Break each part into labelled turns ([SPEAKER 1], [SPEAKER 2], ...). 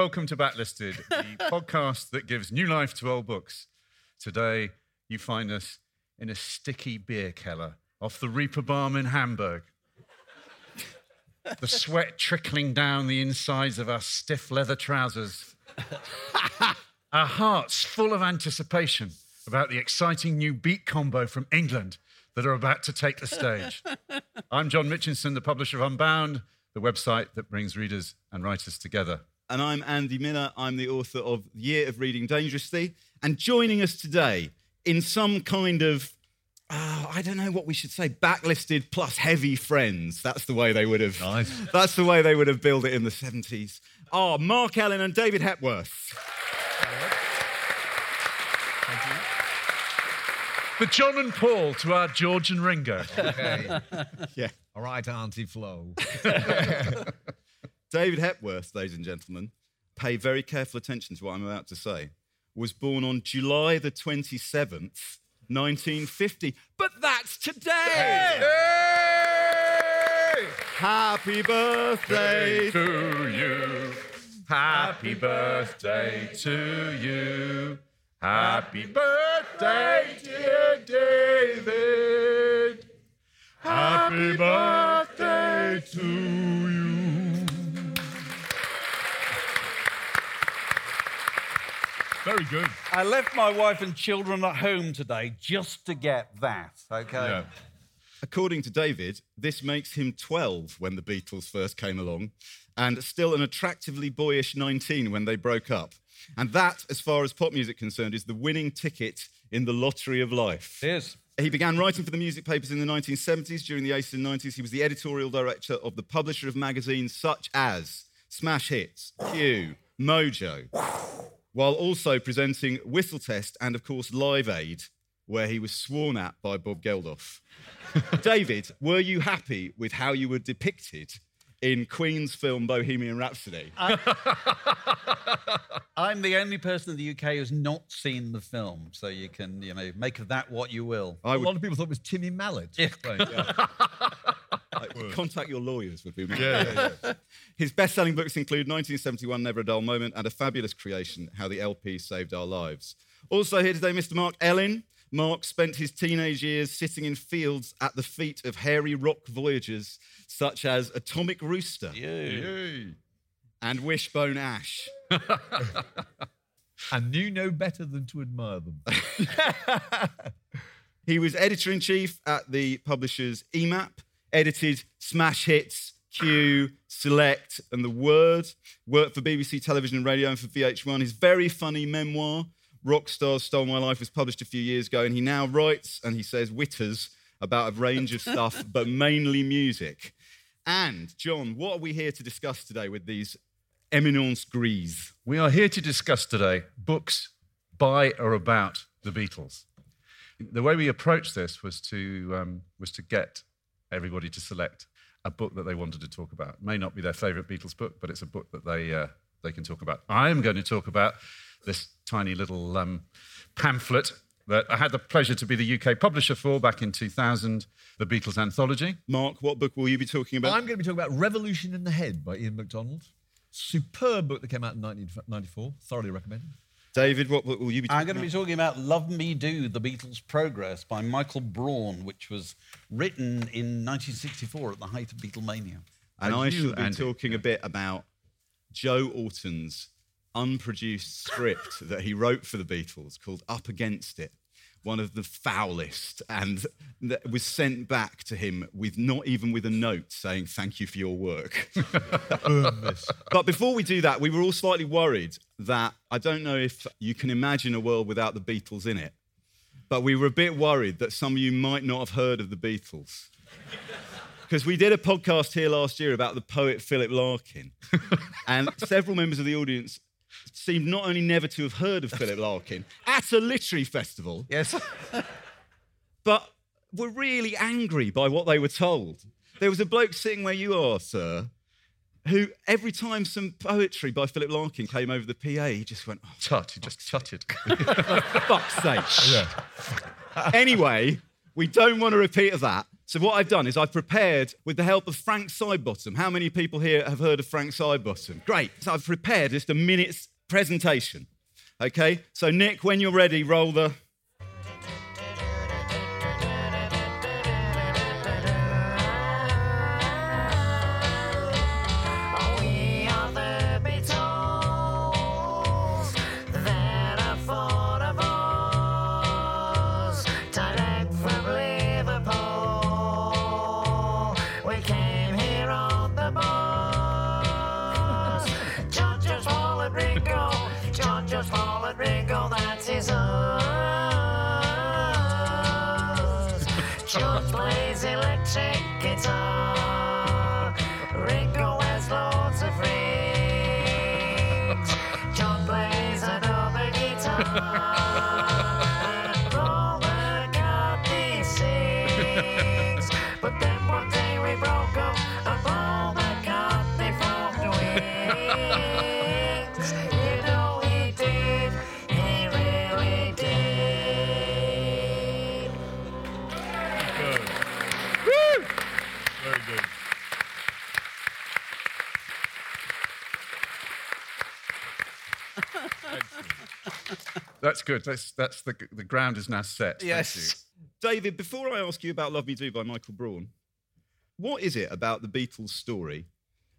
[SPEAKER 1] welcome to Backlisted, the podcast that gives new life to old books. Today, you find us in a sticky beer keller off the Reaper Reeperbahn in Hamburg. the sweat trickling down the insides of our stiff leather trousers. our hearts full of anticipation about the exciting new beat combo from England that are about to take the stage. I'm John Mitchinson, the publisher of Unbound, the website that brings readers and writers together.
[SPEAKER 2] And I'm Andy Miller. I'm the author of Year of Reading Dangerously. And joining us today in some kind of, uh, I don't know what we should say, backlisted plus heavy friends. That's the way they would have.
[SPEAKER 3] Nice.
[SPEAKER 2] That's the way they would have built it in the 70s. Are Mark Ellen and David Hepworth.
[SPEAKER 1] The John and Paul to our George and Ringo.
[SPEAKER 3] Okay.
[SPEAKER 2] Yeah.
[SPEAKER 3] All right, Auntie Flo.
[SPEAKER 2] David Hepworth, ladies and gentlemen, pay very careful attention to what I'm about to say, was born on July the 27th, 1950. But that's today! Happy birthday!
[SPEAKER 1] to you. Happy birthday to you. Happy birthday, dear David. Happy birthday to you.
[SPEAKER 3] Good.
[SPEAKER 4] I left my wife and children at home today just to get that, okay?
[SPEAKER 2] According to David, this makes him 12 when the Beatles first came along, and still an attractively boyish 19 when they broke up. And that, as far as pop music concerned, is the winning ticket in the lottery of life.
[SPEAKER 4] It is.
[SPEAKER 2] He began writing for the music papers in the 1970s. During the 80s and 90s, he was the editorial director of the publisher of magazines such as Smash Hits, Q, Mojo, while also presenting Whistle Test and, of course, Live Aid, where he was sworn at by Bob Geldof. David, were you happy with how you were depicted in Queen's film Bohemian Rhapsody?
[SPEAKER 4] I'm the only person in the UK who's not seen the film, so you can, you know, make of that what you will.
[SPEAKER 2] I
[SPEAKER 3] A
[SPEAKER 2] would
[SPEAKER 3] lot of people thought it was Timmy Mallett.
[SPEAKER 4] Yeah.
[SPEAKER 3] Right.
[SPEAKER 2] Uh, contact your lawyers would be yeah, His best-selling books include 1971 Never a Dull Moment and a fabulous creation, How the LP Saved Our Lives. Also here today, Mr. Mark Ellen. Mark spent his teenage years sitting in fields at the feet of hairy rock voyagers such as Atomic Rooster
[SPEAKER 4] You.
[SPEAKER 2] and Wishbone Ash.
[SPEAKER 3] And knew no better than to admire them.
[SPEAKER 2] He was editor in chief at the publishers EMAP, edited Smash Hits, Q, Select, and The Word, worked for BBC Television and Radio and for VH1. His very funny memoir, Rock Rockstars Stole My Life, was published a few years ago, and he now writes and he says witters about a range of stuff, but mainly music. And, John, what are we here to discuss today with these eminence grise?
[SPEAKER 1] We are here to discuss today books by or about the Beatles. The way we approached this was to, um, was to get everybody to select a book that they wanted to talk about. It may not be their favourite Beatles book, but it's a book that they, uh, they can talk about. I am going to talk about this tiny little um, pamphlet that I had the pleasure to be the UK publisher for back in 2000, the Beatles Anthology.
[SPEAKER 2] Mark, what book will you be talking about?
[SPEAKER 3] I'm going to be talking about Revolution in the Head by Ian MacDonald. Superb book that came out in 1994. Thoroughly recommended.
[SPEAKER 2] David, what book will you be talking
[SPEAKER 4] I'm going to be talking about Love Me Do, The Beatles' Progress by Michael Braun, which was written in 1964 at the height of Beatlemania.
[SPEAKER 2] And
[SPEAKER 1] And
[SPEAKER 2] I
[SPEAKER 1] you,
[SPEAKER 2] shall be
[SPEAKER 1] Andy.
[SPEAKER 2] talking a bit about Joe Orton's unproduced script that he wrote for the Beatles called Up Against It. One of the foulest, and that was sent back to him with not even with a note saying thank you for your work. but before we do that, we were all slightly worried that I don't know if you can imagine a world without the Beatles in it, but we were a bit worried that some of you might not have heard of the Beatles. Because we did a podcast here last year about the poet Philip Larkin, and several members of the audience seemed not only never to have heard of Philip Larkin at a literary festival,
[SPEAKER 4] Yes.
[SPEAKER 2] but were really angry by what they were told. There was a bloke sitting where you are, sir, who every time some poetry by Philip Larkin came over the PA, he just went, oh,
[SPEAKER 1] Tut, he just tutted.
[SPEAKER 2] fuck's sake.
[SPEAKER 3] Yeah.
[SPEAKER 2] anyway, We don't want a repeat of that. So what I've done is I've prepared, with the help of Frank Sidebottom. How many people here have heard of Frank Sidebottom? Great. So I've prepared just a minute's presentation. Okay. So Nick, when you're ready, roll the.
[SPEAKER 1] Good. That's, that's the, the ground is now set. Thank you.
[SPEAKER 4] Yes.
[SPEAKER 2] David, before I ask you about Love Me Do by Michael Braun, what is it about the Beatles story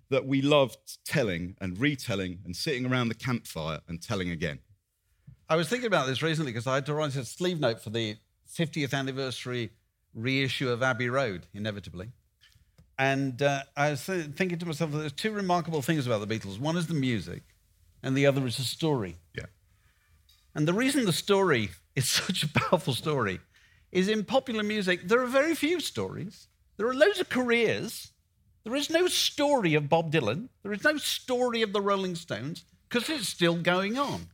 [SPEAKER 2] that we loved telling and retelling and sitting around the campfire and telling again?
[SPEAKER 4] I was thinking about this recently because I had to write a sleeve note for the 50th anniversary reissue of Abbey Road, inevitably. And uh, I was th- thinking to myself, there's two remarkable things about the Beatles. One is the music, and the other is the story.
[SPEAKER 1] Yeah.
[SPEAKER 4] And the reason the story is such a powerful story is in popular music, there are very few stories. There are loads of careers. There is no story of Bob Dylan. There is no story of the Rolling Stones because it's still going on.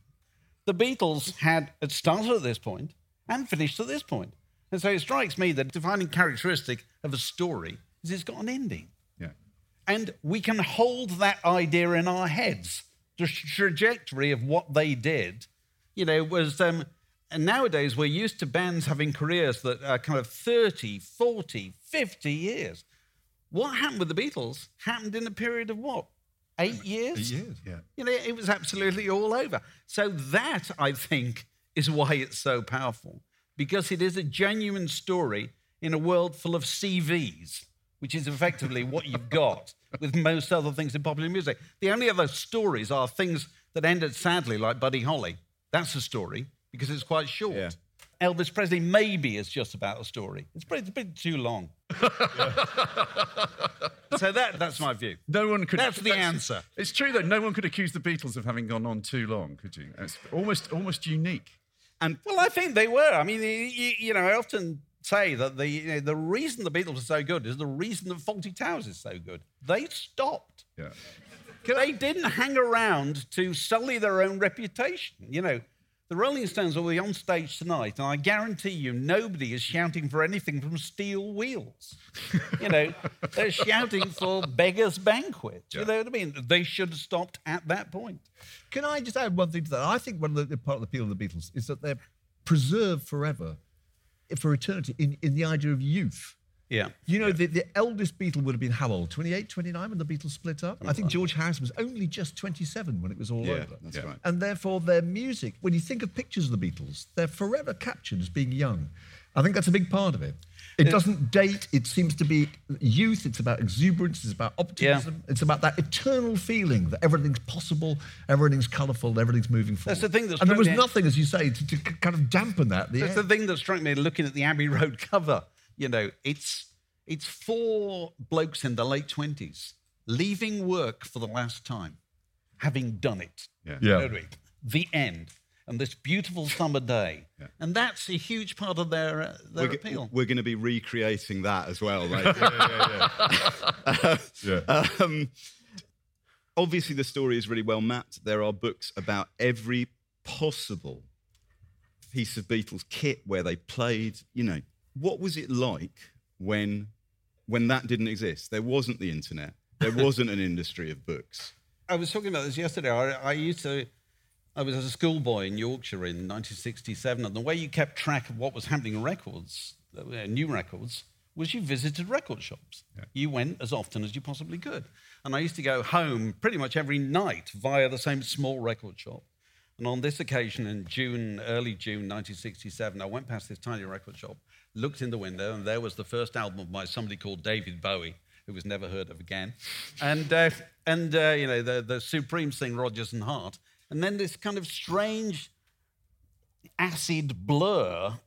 [SPEAKER 4] The Beatles had started at this point and finished at this point. And so it strikes me that the defining characteristic of a story is it's got an ending.
[SPEAKER 1] Yeah.
[SPEAKER 4] And we can hold that idea in our heads. The trajectory of what they did, you know, was. Um, and nowadays, we're used to bands having careers that are kind of 30, 40, 50 years. What happened with the Beatles happened in a period of what? Eight years?
[SPEAKER 3] Eight years.
[SPEAKER 1] Yeah.
[SPEAKER 4] You know, it was absolutely all over. So that, I think, is why it's so powerful, because it is a genuine story in a world full of CVs, which is effectively what you've got with most other things in popular music. The only other stories are things that ended sadly, like Buddy Holly. That's a story because it's quite short.
[SPEAKER 2] Yeah.
[SPEAKER 4] Elvis Presley maybe is just about a story. It's pretty, it's a bit too long. so that, that's my view.
[SPEAKER 1] No one could.
[SPEAKER 4] That's the answer.
[SPEAKER 1] It's true though. No one could accuse the Beatles of having gone on too long, could you? It's almost almost unique.
[SPEAKER 2] And
[SPEAKER 4] Well, I think they were. I mean, you, you know, I often say that the you know, the reason the Beatles are so good is the reason that Fawlty Towers is so good. They stopped.
[SPEAKER 1] Yeah.
[SPEAKER 4] They didn't hang around to sully their own reputation. You know, the Rolling Stones will be on stage tonight, and I guarantee you nobody is shouting for anything from Steel Wheels. You know, they're shouting for Beggar's Banquet. You know what I mean? They should have stopped at that point.
[SPEAKER 3] Can I just add one thing to that? I think one of the, the part of the appeal of the Beatles is that they're preserved forever, for eternity, in, in the idea of youth.
[SPEAKER 4] Yeah.
[SPEAKER 3] You know, the, the eldest Beatle would have been how old? 28, 29 when the Beatles split up? I think George Harrison was only just 27 when it was all
[SPEAKER 2] Yeah,
[SPEAKER 3] over.
[SPEAKER 2] that's
[SPEAKER 1] Yeah.
[SPEAKER 2] right.
[SPEAKER 3] And therefore, their music, when you think of pictures of the Beatles, they're forever captured as being young. I think that's a big part of it. It doesn't date, it seems to be youth, it's about exuberance, it's about optimism, it's about that eternal feeling that everything's possible, everything's colourful, everything's moving forward.
[SPEAKER 4] That's the thing that's
[SPEAKER 3] and there was
[SPEAKER 4] me-
[SPEAKER 3] nothing, as you say, to, to kind of dampen that. at The
[SPEAKER 4] That's
[SPEAKER 3] end.
[SPEAKER 4] the thing that struck me looking at the Abbey Road cover. You know, it's it's four blokes in the late twenties leaving work for the last time, having done it.
[SPEAKER 1] Yeah.
[SPEAKER 3] Yeah.
[SPEAKER 4] You know what I mean? The end. And this beautiful summer day. And that's a huge part of their, uh, their
[SPEAKER 2] we're,
[SPEAKER 4] appeal.
[SPEAKER 2] we're going to be recreating that as well. Right?
[SPEAKER 1] Yeah.
[SPEAKER 2] yeah, um, obviously, the story is really well mapped. There are books about every possible piece of Beatles kit where they played. You know, what was it like when when that didn't exist? There wasn't the internet. There wasn't an industry of books.
[SPEAKER 4] I was talking about this yesterday. I, I used to, I was a schoolboy in Yorkshire in 1967, and the way you kept track of what was happening in records uh, new records was you visited record shops. You went as often as you possibly could. And I used to go home pretty much every night via the same small record shop. And on this occasion in June, early June 1967, I went past this tiny record shop, looked in the window, and there was the first album of by somebody called David Bowie, who was never heard of again. And, uh, and uh, you know, the, the Supreme thing, Rodgers and Hart. And then this kind of strange acid blur.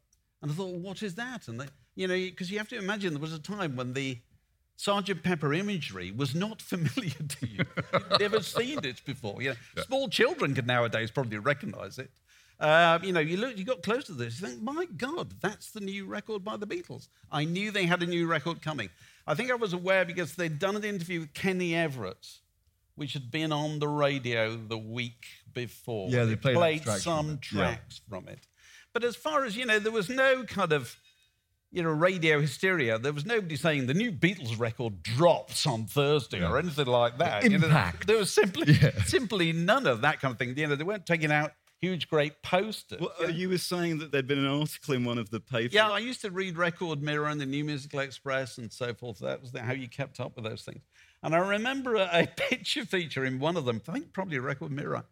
[SPEAKER 4] And I thought, what is that? And they, you know, because you have to imagine there was a time when the Sergeant Pepper imagery was not familiar to you. You'd never seen it before. You know, Small children could nowadays probably recognize it. Uh, you know, you look, you got close to this, you think, my God, that's the new record by the Beatles. I knew they had a new record coming. I think I was aware because they'd done an interview with Kenny Everett, which had been on the radio the week before.
[SPEAKER 3] Yeah, they played
[SPEAKER 4] played some
[SPEAKER 3] it. Yeah.
[SPEAKER 4] tracks from it. But as far as, you know, there was no kind of you know, radio hysteria. There was nobody saying the new Beatles record drops on Thursday or anything like that. You know,
[SPEAKER 3] impact.
[SPEAKER 4] there was simply, simply none of that kind of thing. You know, they weren't taking out huge, great posters.
[SPEAKER 2] Well, uh, you were saying that there'd been an article in one of the papers.
[SPEAKER 4] Yeah, I used to read Record Mirror and the New Musical Express and so forth. That was the, how you kept up with those things. And I remember a, picture feature in one of them, I think probably Record Mirror,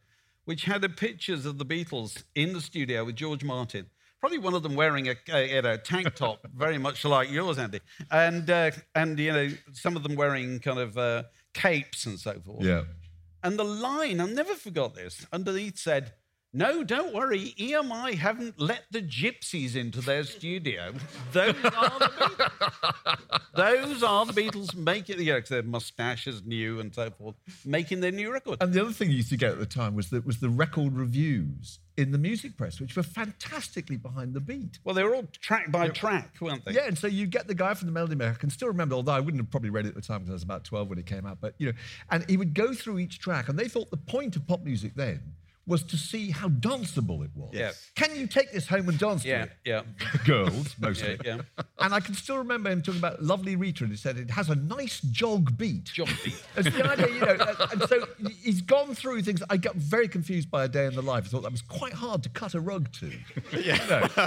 [SPEAKER 4] which had a pictures of the Beatles in the studio with George Martin. Probably one of them wearing a, a, you know, tank top, very much like yours, Andy, and uh, and you know some of them wearing kind of uh, capes and so forth.
[SPEAKER 3] Yeah.
[SPEAKER 4] And the line, I'll never forgot this, underneath said, No, don't worry, EMI haven't let the gypsies into their studio. Those are the Beatles. Those are the Beatles making, you know, 'cause their mustaches new and so forth, making their new record.
[SPEAKER 3] And the other thing you used to get at the time was that was the record reviews in the music press, which were fantastically behind the beat.
[SPEAKER 4] Well, they were all track by track, weren't they?
[SPEAKER 3] Yeah, and so you get the guy from the Melody Maker. I can still remember, although I wouldn't have probably read it at the time because I was about 12 when it came out. But you know, and he would go through each track, and they thought the point of pop music then was to see how danceable it was.
[SPEAKER 4] Yes.
[SPEAKER 3] Can you take this home and dance
[SPEAKER 4] Yeah,
[SPEAKER 3] to it?
[SPEAKER 4] yeah.
[SPEAKER 3] Girls, mostly.
[SPEAKER 4] Yeah, yeah.
[SPEAKER 3] And I can still remember him talking about Lovely Rita, and he said it has a nice jog beat.
[SPEAKER 4] Jog beat.
[SPEAKER 3] It's the idea, you know, and- and so he's gone through things. I got very confused by a day in the life. I thought that was quite hard to cut a rug to. Yeah.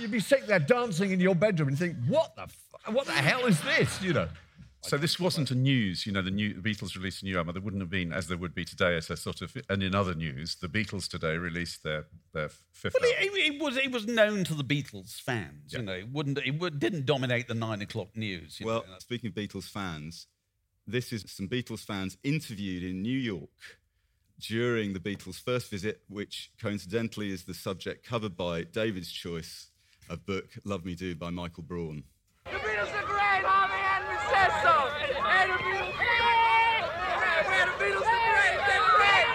[SPEAKER 3] You'd be sitting there dancing in your bedroom and think, what the, f- what the hell is this? You know.
[SPEAKER 1] So this wasn't a news, you know, the, new, the Beatles released a new album. There wouldn't have been, as there would be today, as a sort of, and in other news, the Beatles today released their, their fifth
[SPEAKER 4] Well,
[SPEAKER 1] album.
[SPEAKER 4] it, it was it was known to the Beatles fans. You know, it wouldn't it would, didn't dominate the nine o'clock news. you
[SPEAKER 2] Well,
[SPEAKER 4] know.
[SPEAKER 2] speaking of Beatles fans, this is some Beatles fans interviewed in New York during the Beatles' first visit, which coincidentally is the subject covered by David's choice of book Love Me Do by Michael Braun.
[SPEAKER 5] The Beatles are great, Harvey Henry says so. Hey, the Beatles are great. Hey, the Beatles are great. They're great.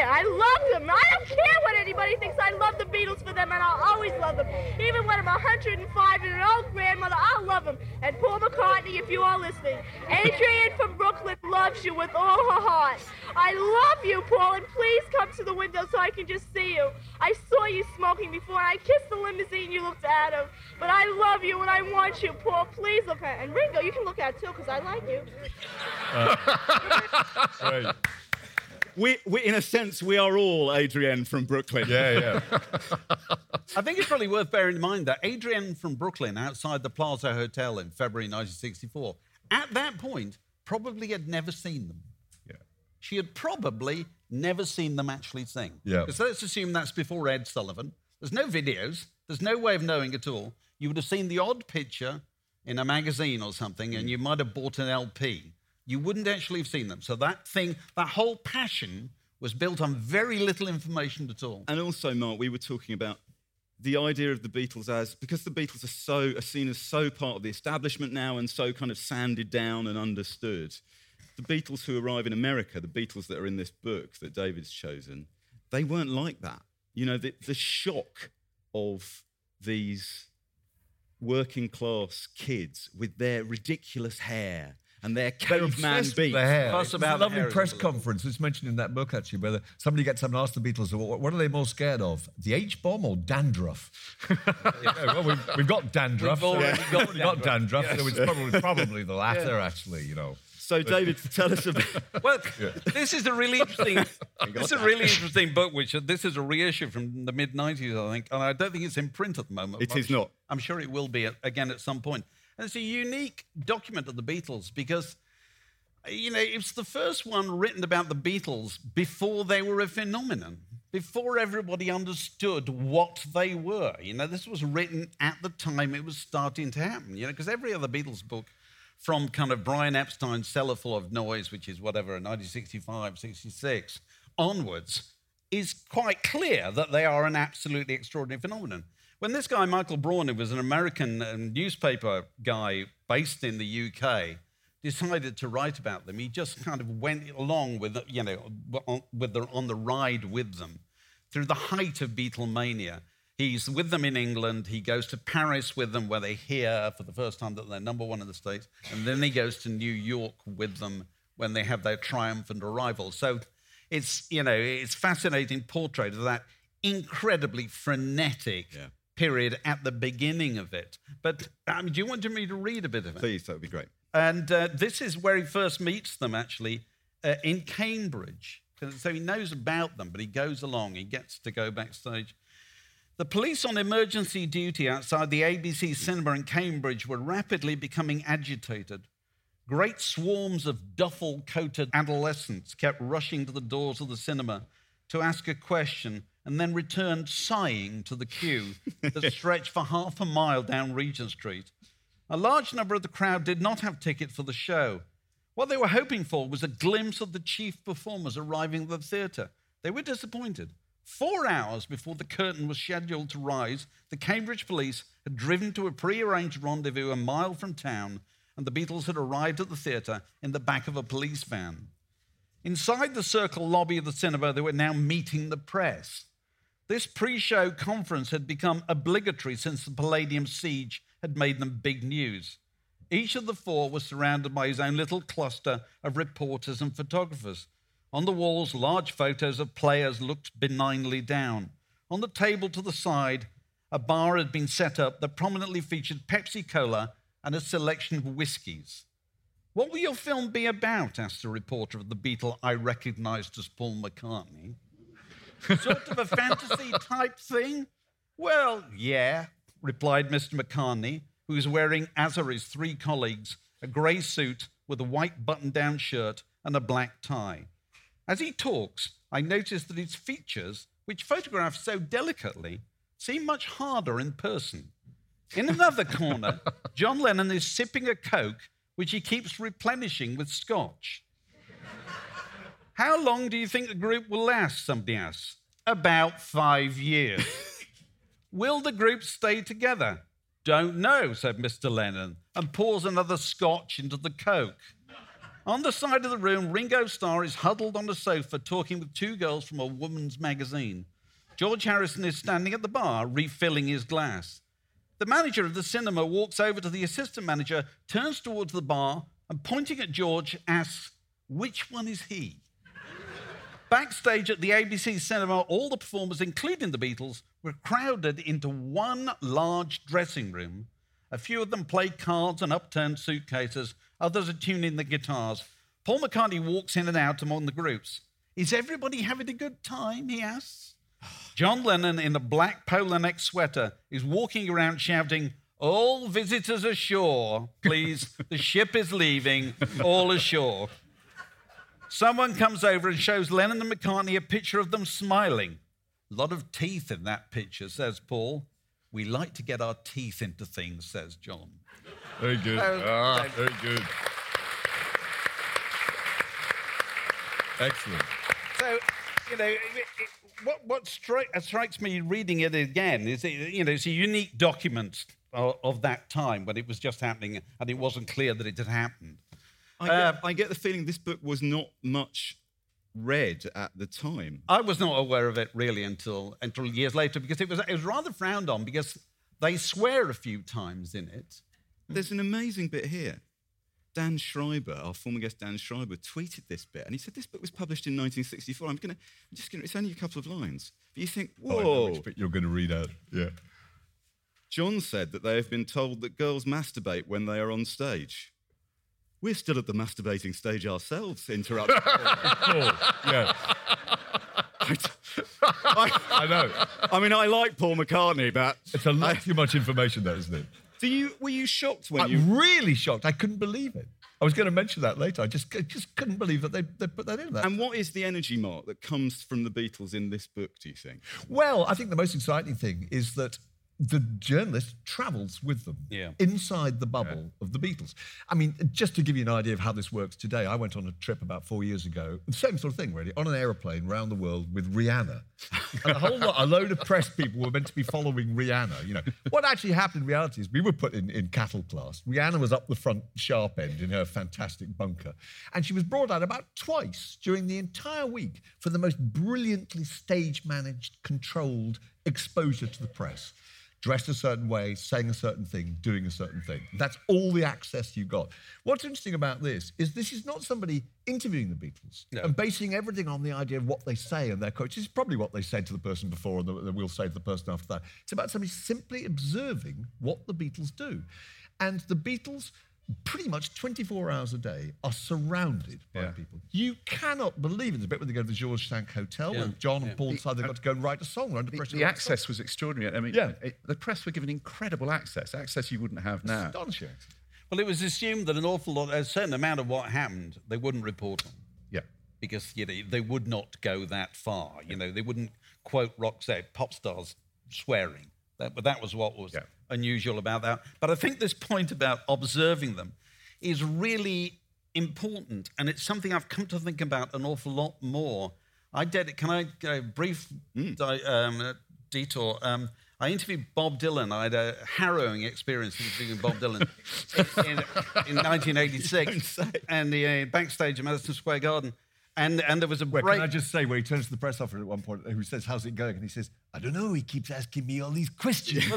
[SPEAKER 6] I love them. I don't anybody thinks. I love the Beatles for them, and I'll always love them. Even when I'm 105 and an old grandmother, I'll love them. And Paul McCartney, if you are listening, Adrienne from Brooklyn loves you with all her heart. I love you, Paul, and please come to the window so I can just see you. I saw you smoking before, and I kissed the limousine you looked at him. But I love you, and I want you, Paul. Please look at And Ringo, you can look at too, because I like you.
[SPEAKER 2] We, we, in a sense, we are all Adrienne from Brooklyn.
[SPEAKER 3] Yeah, yeah.
[SPEAKER 4] I think it's probably worth bearing in mind that Adrienne from Brooklyn, outside the Plaza Hotel in February 1964, at that point probably had never seen them.
[SPEAKER 1] Yeah.
[SPEAKER 4] She had probably never seen them actually sing.
[SPEAKER 3] Yeah.
[SPEAKER 4] So let's assume that's before Ed Sullivan. There's no videos. There's no way of knowing at all. You would have seen the odd picture in a magazine or something, and you might have bought an LP. You wouldn't actually have seen them. So that thing, that whole passion was built on very little information at all.
[SPEAKER 2] And also, Mark, we were talking about the idea of the Beatles as because the Beatles are so are seen as so part of the establishment now and so kind of sanded down and understood. The Beatles who arrive in America, the Beatles that are in this book that David's chosen, they weren't like that. You know, the, the shock of these working class kids with their ridiculous hair and their
[SPEAKER 3] They're
[SPEAKER 2] caveman
[SPEAKER 3] obsessed with
[SPEAKER 2] beats.
[SPEAKER 3] the hair.
[SPEAKER 4] Fuss
[SPEAKER 3] It's
[SPEAKER 4] about
[SPEAKER 3] a lovely
[SPEAKER 4] hair
[SPEAKER 3] press conference. It's mentioned in that book actually, where somebody gets up and asks the Beatles, "What what are they more scared of, the H bomb or dandruff?" Yeah, well, we've, we've got dandruff.
[SPEAKER 4] We've already
[SPEAKER 3] so-
[SPEAKER 4] got
[SPEAKER 3] already got dandruff, so it's probably, probably the latter, actually. You know.
[SPEAKER 2] So, David, tell us about.
[SPEAKER 4] Well, this is a really interesting. this is a really interesting book, which uh, this is a reissue from the mid '90s, I think, and I don't think it's in print at the moment.
[SPEAKER 2] It
[SPEAKER 4] is I'm
[SPEAKER 2] is
[SPEAKER 4] su-
[SPEAKER 2] not.
[SPEAKER 4] I'm sure it will be at, again at some point. And it's a unique document of the Beatles because, you know, it's the first one written about the Beatles before they were a phenomenon, before everybody understood what they were. You know, this was written at the time it was starting to happen. You know, because every other Beatles book from kind of Brian Epstein's Cellar Full of Noise, which is whatever, 1965, 66, onwards, is quite clear that they are an absolutely extraordinary phenomenon. When this guy, Michael Braun, who was an American uh, newspaper guy based in the UK, decided to write about them, he just kind of went along with, you know, on, with the, on the ride with them through the height of Beatlemania. He's with them in England. He goes to Paris with them, where they hear for the first time that they're number one in the States. And then he goes to New York with them when they have their triumphant arrival. So it's, you know, it's fascinating portrait of that incredibly frenetic
[SPEAKER 2] Yeah.
[SPEAKER 4] Period at the beginning of it. But um, do you want me to read a bit of it?
[SPEAKER 2] Please, that would be great.
[SPEAKER 4] And uh, this is where he first meets them, actually, uh, in Cambridge. So he knows about them, but he goes along, he gets to go backstage. The police on emergency duty outside the ABC cinema in Cambridge were rapidly becoming agitated. Great swarms of duffel coated adolescents kept rushing to the doors of the cinema to ask a question and then returned sighing to the queue that stretched for half a mile down Regent Street. A large number of the crowd did not have tickets for the show. What they were hoping for was a glimpse of the chief performers arriving at the theatre. They were disappointed. Four hours before the curtain was scheduled to rise, the Cambridge police had driven to a prearranged rendezvous a mile from town, and the Beatles had arrived at the theatre in the back of a police van. Inside the circle lobby of the cinema, they were now meeting the press. This pre show conference had become obligatory since the Palladium siege had made them big news. Each of the four was surrounded by his own little cluster of reporters and photographers. On the walls, large photos of players looked benignly down. On the table to the side, a bar had been set up that prominently featured Pepsi Cola and a selection of whiskies. What will your film be about? asked a reporter of the Beatle I recognized as Paul McCartney. Sort of a fantasy type thing? Well, yeah, replied Mr. McCartney, who was wearing, as are his three colleagues, a grey suit with a white button down shirt and a black tie. As he talks, I notice that his features, which photograph so delicately, seem much harder in person. In another corner, John Lennon is sipping a Coke, which he keeps replenishing with scotch. How long do you think the group will last? Somebody asks. About five years. will the group stay together? Don't know, said Mr. Lennon, and pours another scotch into the Coke. On the side of the room, Ringo Starr is huddled on a sofa talking with two girls from a woman's magazine. George Harrison is standing at the bar refilling his glass. The manager of the cinema walks over to the assistant manager, turns towards the bar, and pointing at George asks, Which one is he? Backstage at the ABC cinema, all the performers, including the Beatles, were crowded into one large dressing room. A few of them played cards and upturned suitcases, others are tuning the guitars. Paul McCartney walks in and out among the groups. Is everybody having a good time? he asks. John Lennon, in a black polo neck sweater, is walking around shouting, All visitors ashore, please. The ship is leaving, all ashore. Someone comes over and shows Lennon and McCartney a picture of them smiling. A lot of teeth in that picture, says Paul. We like to get our teeth into things, says John.
[SPEAKER 1] Very good.
[SPEAKER 4] Oh,
[SPEAKER 1] Ah,
[SPEAKER 4] thank-
[SPEAKER 1] very good. Excellent.
[SPEAKER 4] So, you know, it, it, what, what stri- uh, strikes me reading it again is, it, you know, it's a unique document of, of that time when it was just happening and it wasn't clear that it had happened.
[SPEAKER 2] I get,
[SPEAKER 4] Uh,
[SPEAKER 2] I get the feeling this book was not much read at the time.
[SPEAKER 4] I was not aware of it really until, until years later because it was, it was rather frowned on because they swear a few times in it.
[SPEAKER 2] There's an amazing bit here. Dan Schreiber, our former guest Dan Schreiber, tweeted this bit, and he said this book was published in 1964. I'm gonna, I'm just gonna. It's only a couple of lines, but you think,
[SPEAKER 1] Oh, I know
[SPEAKER 2] whoa.
[SPEAKER 1] which bit you're going to read out. Yeah.
[SPEAKER 2] John said that they have been told that girls masturbate when they are on stage. We're still at the masturbating stage ourselves, interrupted.
[SPEAKER 3] Paul, yeah.
[SPEAKER 2] I,
[SPEAKER 3] I know.
[SPEAKER 2] I mean, I like Paul McCartney, but
[SPEAKER 3] It's a lot too much information though, isn't it?
[SPEAKER 2] do you were you shocked when
[SPEAKER 3] I'm
[SPEAKER 2] you
[SPEAKER 3] really shocked. I couldn't believe it. I was going to mention that later. I just, I just couldn't believe that they, they put that in there.
[SPEAKER 2] And what is the energy mark that comes from the Beatles in this book, do you think?
[SPEAKER 3] Well, I think the most exciting thing is that the journalist travels with them
[SPEAKER 4] Yeah.
[SPEAKER 3] inside the bubble of the Beatles. I mean, just to give you an idea of how this works today, I went on a trip about four years ago, same sort of thing, really, on an aeroplane around the world with Rihanna. And a whole lot, a load of press people were meant to be following Rihanna. You know, what actually happened in reality is we were put in, in cattle class. Rihanna was up the front sharp end in her fantastic bunker. And she was brought out about twice during the entire week for the most brilliantly stage managed, controlled exposure to the press. Dressed a certain way, saying a certain thing, doing a certain thing. That's all the access you got. What's interesting about this is this is not somebody interviewing the Beatles and basing everything on the idea of what they say and their quotes. This is probably what they said to the person before and we'll say to the person after that. It's about somebody simply observing what the Beatles do. And the Beatles, pretty much 24 hours a day, are surrounded by
[SPEAKER 1] Yeah.
[SPEAKER 3] people. You cannot believe it. There's a bit when they go to the George Cinq Hotel
[SPEAKER 4] Yeah.
[SPEAKER 3] where John and Paul decide they've uh, got to go and write a song. They're under
[SPEAKER 1] The,
[SPEAKER 3] pressure
[SPEAKER 1] the
[SPEAKER 3] to write song.
[SPEAKER 1] access was extraordinary. I mean,
[SPEAKER 3] Yeah.
[SPEAKER 1] it- the press were given incredible access, access you wouldn't have now.
[SPEAKER 3] Astonishing.
[SPEAKER 4] Well, it was assumed that an awful lot, a certain amount of what happened, they wouldn't report on
[SPEAKER 1] Yeah.
[SPEAKER 4] because you know they would not go that far. You know, they wouldn't quote rock say pop stars swearing. That, but that was what was
[SPEAKER 1] Yeah.
[SPEAKER 4] Unusual about that. But I think this point about observing them is really important, and it's something I've come to think about an awful lot more. I did. it. Can I go brief di- um, uh, detour? Um, I interviewed Bob Dylan. I had a harrowing experience interviewing Bob Dylan in, in 1986, and the uh, backstage at Madison Square Garden. And, and there was a
[SPEAKER 3] Wait,
[SPEAKER 4] break.
[SPEAKER 3] can I just say where he turns to the press officer at one point who says, How's it going? And he says, I don't know. He keeps asking me all these questions.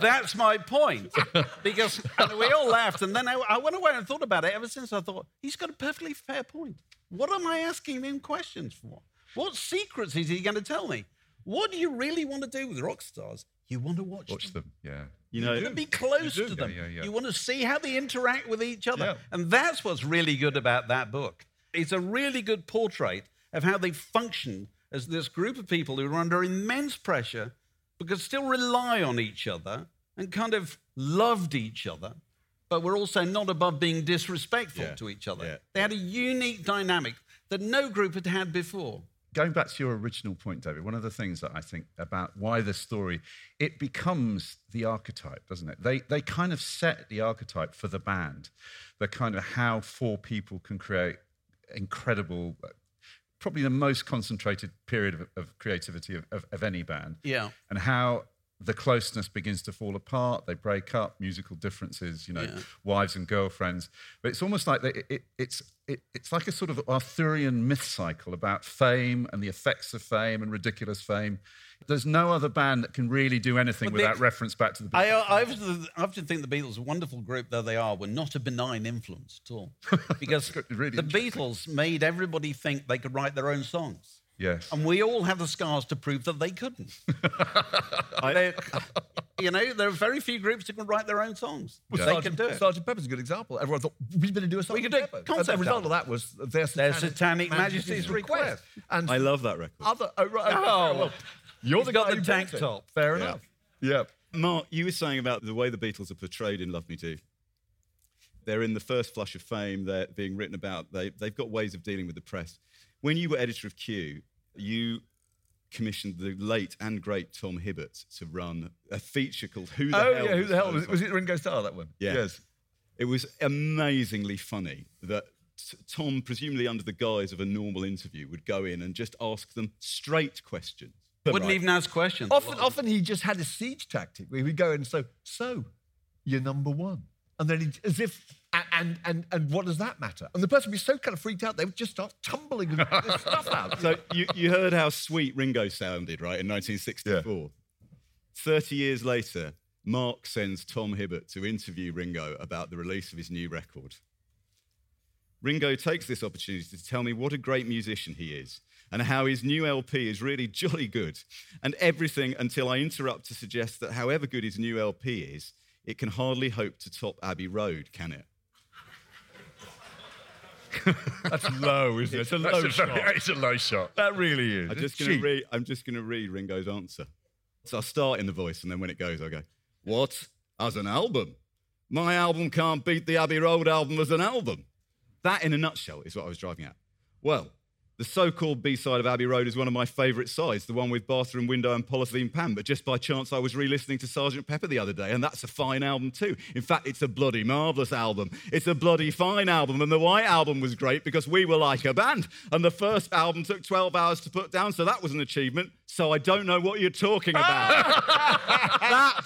[SPEAKER 4] That's my point. Because and we all laughed. And then I, I went away and thought about it ever since. I thought, he's got a perfectly fair point. What am I asking him questions for? What secrets is he going to tell me? What do you really want to do with rock stars? You want to watch,
[SPEAKER 1] Watch them. Yeah.
[SPEAKER 2] You
[SPEAKER 4] You
[SPEAKER 2] know,
[SPEAKER 4] want to be close to them.
[SPEAKER 1] Yeah, yeah.
[SPEAKER 4] You want to see how they interact with each other. And that's what's really good about that book. It's a really good portrait of how they function as this group of people who are under immense pressure but could still rely on each other and kind of loved each other, but were also not above being disrespectful
[SPEAKER 2] Yeah,
[SPEAKER 4] to each other.
[SPEAKER 2] yeah.
[SPEAKER 4] They had a unique dynamic that no group had had before.
[SPEAKER 1] Going back to your original point, David, one of the things that I think about why this story, it becomes the archetype, doesn't it? They, they kind of set the archetype for the band, the kind of how four people can create incredible, probably the most concentrated period of, of creativity of, of, of any band.
[SPEAKER 4] Yeah.
[SPEAKER 1] And how the closeness begins to fall apart. They break up, musical differences, you know,
[SPEAKER 4] Yeah.
[SPEAKER 1] wives and girlfriends. But it's almost like they, it, it, it's it, it's like a sort of Arthurian myth cycle about fame and the effects of fame and ridiculous fame. There's no other band that can really do anything
[SPEAKER 4] they-
[SPEAKER 1] without reference back to the Beatles.
[SPEAKER 4] I, often, I often think the Beatles, a wonderful group though they are, were not a benign influence at all. Because
[SPEAKER 1] Really
[SPEAKER 4] the. Beatles made everybody think they could write their own songs.
[SPEAKER 1] Yes.
[SPEAKER 4] And we all have the scars to prove that they couldn't. They- you know, there are very few groups who can write their own songs.
[SPEAKER 3] Well,
[SPEAKER 4] They
[SPEAKER 3] Sergeant,
[SPEAKER 4] can do it.
[SPEAKER 3] Sergeant Pepper's a good example. Everyone thought we better do a Sergeant
[SPEAKER 4] could do a
[SPEAKER 3] Pepper. And
[SPEAKER 4] concept
[SPEAKER 3] the result
[SPEAKER 4] album.
[SPEAKER 3] of that was their satanic,
[SPEAKER 4] Satanic Majesties Request.
[SPEAKER 3] And
[SPEAKER 2] I love that record.
[SPEAKER 3] other. Oh, right,
[SPEAKER 4] Oh.
[SPEAKER 3] well, you're the
[SPEAKER 4] got
[SPEAKER 3] guy
[SPEAKER 4] the tank
[SPEAKER 3] it.
[SPEAKER 4] top.
[SPEAKER 3] Fair
[SPEAKER 2] Yeah.
[SPEAKER 3] enough. Yeah.
[SPEAKER 2] Mark, you were saying about the way the Beatles are portrayed in Love Me Do. They're in the first flush of fame. They're being written about. They, they've got ways of dealing with the press. When you were editor of Q, you commissioned the late and great Tom Hibbert to run a feature called "Who the
[SPEAKER 3] Oh
[SPEAKER 2] Hell?"
[SPEAKER 3] Oh, yeah, who the hell was it? Was it Ringo Starr that one?
[SPEAKER 2] Yeah.
[SPEAKER 3] Yes.
[SPEAKER 2] It was amazingly funny that Tom, presumably under the guise of a normal interview, would go in and just ask them straight questions.
[SPEAKER 4] Wouldn't
[SPEAKER 2] Right.
[SPEAKER 4] even ask questions.
[SPEAKER 3] Often, often he just had a siege tactic where he'd go in and so, so, you're number one. And then he, as if, and, and, and, what does that matter? And the person would be so kind of freaked out, they would just start tumbling this stuff out.
[SPEAKER 2] So you, you heard how sweet Ringo sounded, right, in 1964. 30 years later, Mark sends Tom Hibbert to interview Ringo about the release of his new record. Ringo takes this opportunity to tell me what a great musician he is and how his new LP is really jolly good. And everything until I interrupt to suggest that however good his new LP is, it can hardly hope to top Abbey Road, can it?
[SPEAKER 3] That's low, isn't it? It's a low
[SPEAKER 1] That's a
[SPEAKER 3] shot.
[SPEAKER 1] very, it's a low shot.
[SPEAKER 3] That really is.
[SPEAKER 2] I'm just going to read. I'm just going to read Ringo's answer. So I'll start in the voice, and then when it goes, I'll go, "What? As an album? My album can't beat the Abbey Road album as an album." That, in a nutshell, is what I was driving at. Well, the so-called B-side of Abbey Road is one of my favourite sides, the one with bathroom window and polythene Pam. But just by chance, I was re-listening to Sergeant Pepper the other day, and that's a fine album too. In fact, it's a bloody marvellous album. It's a bloody fine album, and the White Album was great because we were like a band. And the first album took 12 hours to put down, so that was an achievement. So I don't know what you're talking about. that,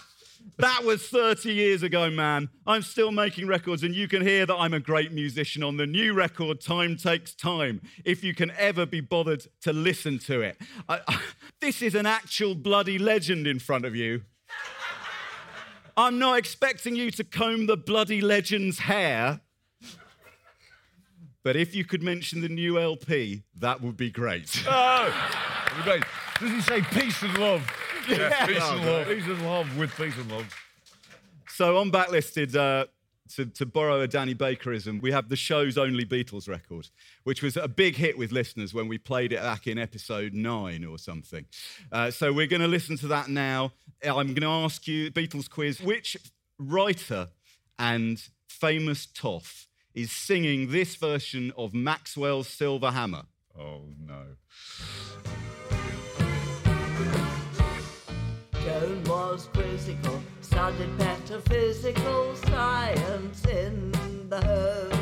[SPEAKER 2] that was 30 years ago, man. I'm still making records, and you can hear that I'm a great musician on the new record, Time Takes Time, if you can ever be bothered to listen to it. I, I- this is an actual bloody legend in front of you. I'm not expecting you to comb the bloody legend's hair. But if you could mention the new LP, that would be great.
[SPEAKER 3] Oh, great. Does he say peace and love?
[SPEAKER 1] Yeah,
[SPEAKER 3] Peace and love. Peace and love with peace and love.
[SPEAKER 2] So on Backlisted, uh, to, to borrow a Danny Bakerism, we have the show's only Beatles record, which was a big hit with listeners when we played it back in episode nine or something. Uh, so we're going to listen to that now. I'm going to ask you, Beatles quiz, which writer and famous toff is singing this version of Maxwell's Silver Hammer?
[SPEAKER 1] Oh no.
[SPEAKER 7] Joan was quizzical, studied metaphysical science in the home.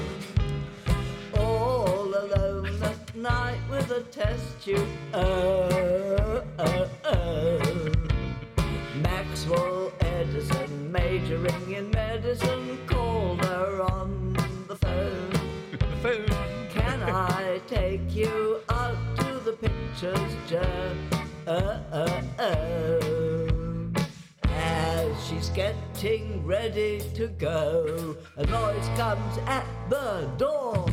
[SPEAKER 7] All alone at night with a test tube. Oh, oh, oh. Maxwell Edison, majoring in medicine, called her on the phone. phone. Can I take you out to the pictures, Joe? Uh, uh, oh. As she's getting ready to go, a noise comes at the door.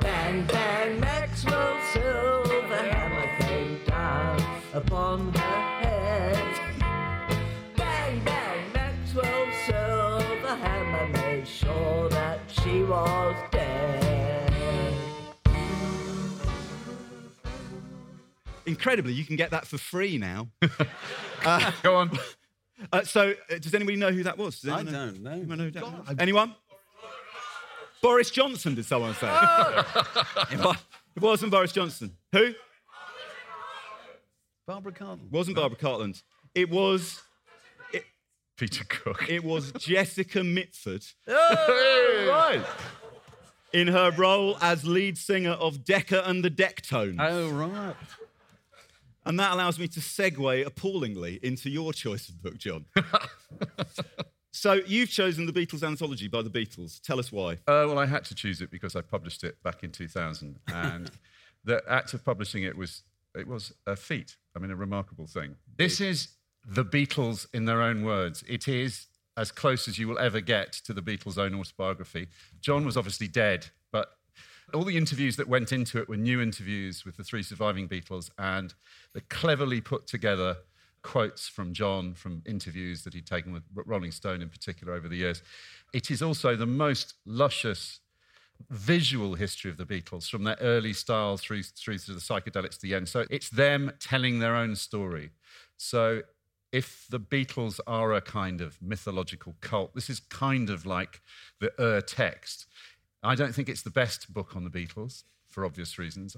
[SPEAKER 7] Bang, bang, Maxwell's silver hammer came down upon her head. Bang, bang, Maxwell's silver hammer made sure that she was dead.
[SPEAKER 2] Incredibly, you can get that for free now.
[SPEAKER 1] Go on.
[SPEAKER 2] Uh, so, uh, does anybody know who that was? Does
[SPEAKER 4] I
[SPEAKER 2] anyone know?
[SPEAKER 4] don't know.
[SPEAKER 2] Anyone know who that was? Anyone? Boris Johnson, did someone say? it, it wasn't Boris Johnson. Who?
[SPEAKER 4] Barbara Cartland.
[SPEAKER 2] Wasn't Barbara Cartland. It was.
[SPEAKER 1] Peter Cook.
[SPEAKER 2] It was Jessica Mitford Oh,
[SPEAKER 3] Right.
[SPEAKER 2] in her role as lead singer of Decca and the Dectones.
[SPEAKER 4] Oh, right.
[SPEAKER 2] And that allows me to segue appallingly into your choice of book, John. so you've chosen the Beatles anthology by the Beatles. Tell us why.
[SPEAKER 1] Uh, well, I had to choose it because I published it back in 2000, and the act of publishing it was it was a feat. I mean, a remarkable thing. This is the Beatles in their own words. It is as close as you will ever get to the Beatles' own autobiography. John was obviously dead, but all the interviews that went into it were new interviews with the three surviving Beatles, and the cleverly put together quotes from John from interviews that he'd taken with Rolling Stone in particular over the years. It is also the most luscious visual history of the Beatles from their early style through, through to the psychedelics to the end. So it's them telling their own story. So if the Beatles are a kind of mythological cult, this is kind of like the Ur text. I don't think it's the best book on the Beatles for obvious reasons,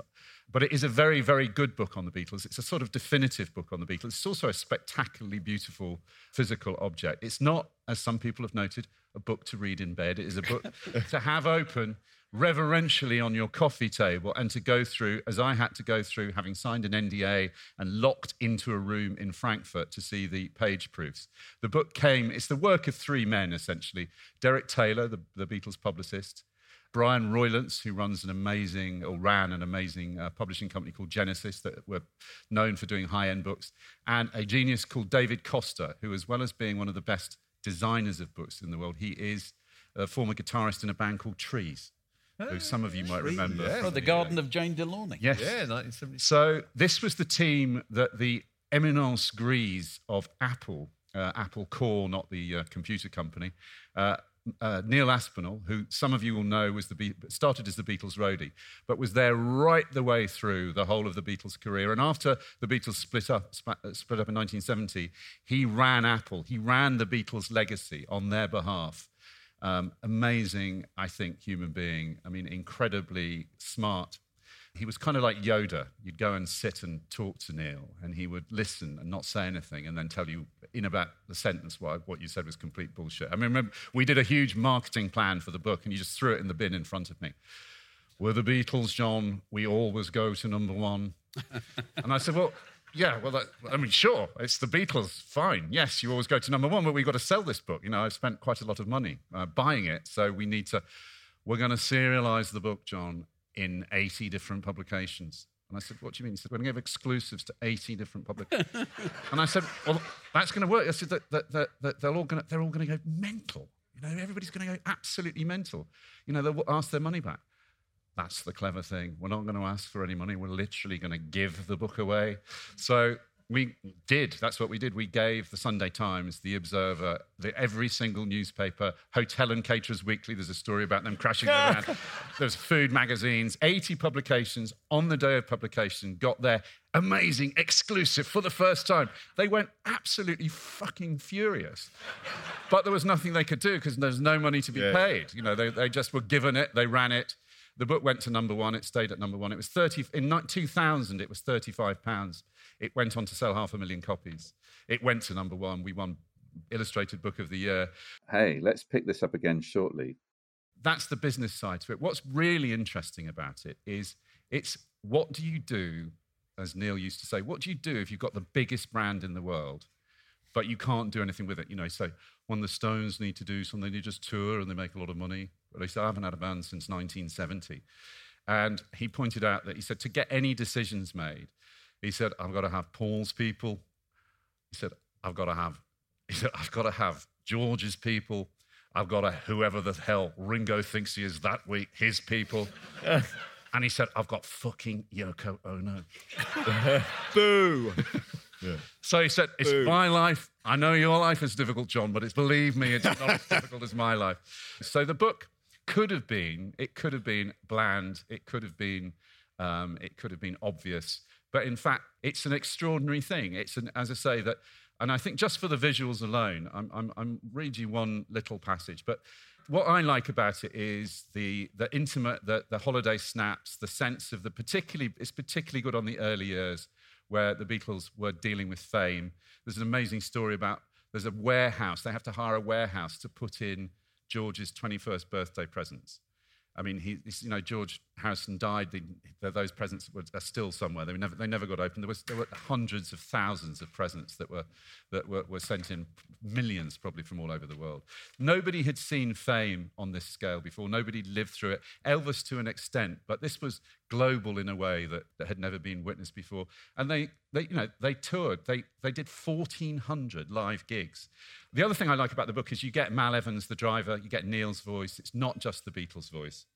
[SPEAKER 1] but it is a very, very good book on the Beatles. It's a sort of definitive book on the Beatles. It's also a spectacularly beautiful physical object. It's not, as some people have noted, a book to read in bed. It is a book to have open reverentially on your coffee table and to go through, as I had to go through, having signed an NDA and locked into a room in Frankfurt to see the page proofs. The book came, it's the work of three men essentially Derek Taylor, the, the Beatles publicist, Brian Roylance, who runs an amazing, or ran an amazing uh, publishing company called Genesis that were known for doing high end books, and a genius called David Costa, who, as well as being one of the best designers of books in the world, he is a former guitarist in a band called Trees, who some of you might remember.
[SPEAKER 3] yeah.
[SPEAKER 1] from
[SPEAKER 4] From the Garden of Jane Delawney.
[SPEAKER 1] Yes.
[SPEAKER 3] Yeah, 1970.
[SPEAKER 1] So this was the team that the eminence grise of Apple uh, Apple Corps, not the uh, computer company. Uh, uh, Neil Aspinall, who some of you will know was the Be- started as the Beatles roadie, but was there right the way through the whole of the Beatles career. And after the Beatles split up, uh, split up in 1970, he ran Apple. He ran the Beatles' legacy on their behalf. Um, amazing, I think, human being. I mean, incredibly smart. He was kind of like Yoda. You'd go and sit and talk to Neil, and he would listen and not say anything, and then tell you in about the sentence why what you said was complete bullshit. I mean, remember, we did a huge marketing plan for the book, and you just threw it in the bin in front of me. We're the Beatles, John. We always go to number one. and I said, well, yeah, well, that, I mean, sure, it's the Beatles, fine. Yes, you always go to number one, but we've got to sell this book. You know, I've spent quite a lot of money uh, buying it, so we need to, we're going to serialize the book, John, in 80 different publications. And I said, what do you mean? He said, we're going to give exclusives to 80 different publications. and I said, well, that's going to work. I said, that, that, that, that they're all going to, they're all going to go mental. You know, everybody's going to go absolutely mental. You know, they'll ask their money back. That's the clever thing. We're not going to ask for any money. We're literally going to give the book away. So we did. That's what we did. We gave the Sunday Times, the Observer, the, every single newspaper, Hotel and Caterers Weekly. There's a story about them crashing around. There's food magazines, 80 publications on the day of publication got their amazing exclusive for the first time. They went absolutely fucking furious. But there was nothing they could do because there's no money to be paid. You know, they, they just were given it, they ran it. The book went to number one. It stayed at number one. It was 30, in 2000, it was 35 pounds. It went on to sell half a million copies. It went to number one. We won Illustrated Book of the Year.
[SPEAKER 8] Hey, let's pick this up again shortly.
[SPEAKER 1] That's the business side to it. What's really interesting about it is it's what do you do, as Neil used to say, what do you do if you've got the biggest brand in the world, but you can't do anything with it? You know, so when the Stones need to do something, they just tour and they make a lot of money. But he said, I haven't had a band since 1970. And he pointed out that he said, to get any decisions made, he said, I've got to have Paul's people. He said, I've got to have, he said, I've got to have George's people. I've got to whoever the hell Ringo thinks he is that week, his people. and he said, I've got fucking Yoko Ono.
[SPEAKER 2] Boo!
[SPEAKER 1] So he said, It's
[SPEAKER 2] Boo.
[SPEAKER 1] my life. I know your life is difficult, John, but it's believe me, it's not as difficult as my life. So the book could have been, it could have been bland, it could have been, um, it could have been obvious. But in fact, it's an extraordinary thing. It's an, as I say, that, and I think just for the visuals alone, I'm, I'm, I'm read you one little passage, but what I like about it is the, the intimate, the, the holiday snaps, the sense of the particularly, it's particularly good on the early years where the Beatles were dealing with fame. There's an amazing story about there's a warehouse, they have to hire a warehouse to put in George's 21st birthday presents. I mean, he, he's- you know, George Harrison died. The, the, those presents were, are still somewhere. They, never, they never got opened. There, was, there were hundreds of thousands of presents that were, that were, were sent in, millions probably from all over the world. Nobody had seen fame on this scale before. Nobody lived through it. Elvis to an extent, but this was global in a way that, that had never been witnessed before. And they, they, you know, they toured. They, they did 1,400 live gigs. The other thing I like about the book is you get Mal Evans, the driver, you get Neil's voice. It's not just the Beatles' voice.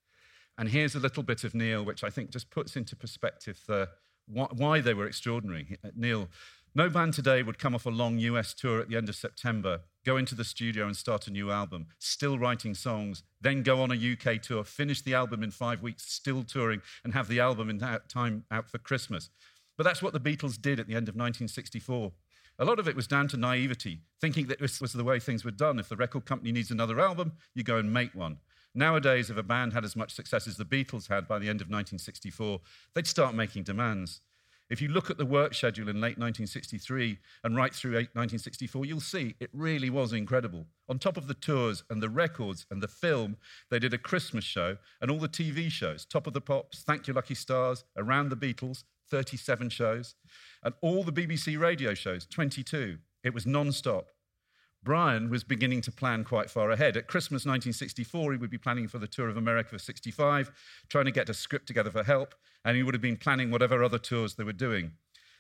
[SPEAKER 1] And here's a little bit of Neil, which I think just puts into perspective the, why they were extraordinary. Uh, Neil, no band today would come off a long US tour at the end of September, go into the studio and start a new album, still writing songs, then go on a UK tour, finish the album in five weeks, still touring, and have the album in that time out for Christmas. But that's what the Beatles did at the end of 1964. A lot of it was down to naivety, thinking that this was the way things were done. If the record company needs another album, you go and make one. Nowadays, if a band had as much success as the Beatles had by the end of 1964, they'd start making demands. If you look at the work schedule in late 1963 and right through 1964, you'll see it really was incredible. On top of the tours and the records and the film, they did a Christmas show and all the TV shows Top of the Pops, Thank Your Lucky Stars, Around the Beatles, 37 shows, and all the BBC radio shows, 22. It was non stop. Brian was beginning to plan quite far ahead. At Christmas 1964, he would be planning for the tour of America for 65, trying to get a script together for help, and he would have been planning whatever other tours they were doing.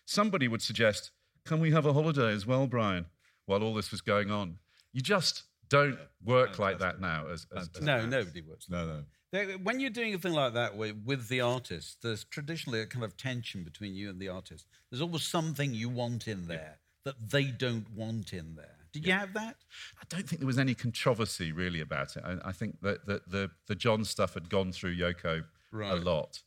[SPEAKER 1] Somebody would suggest, Can we have a holiday as well, Brian, while all this was going on? You just don't work like that now. As, as, as
[SPEAKER 4] No, nobody works.
[SPEAKER 2] No, no.
[SPEAKER 4] They- When you're doing a thing like that with, with the artist, there's traditionally a kind of tension between you and the artist. There's always something you want in there that they don't want in there. Did you have that?
[SPEAKER 1] I don't think there was any controversy really about it. I, I think that, that the, the John stuff had gone through Yoko a lot.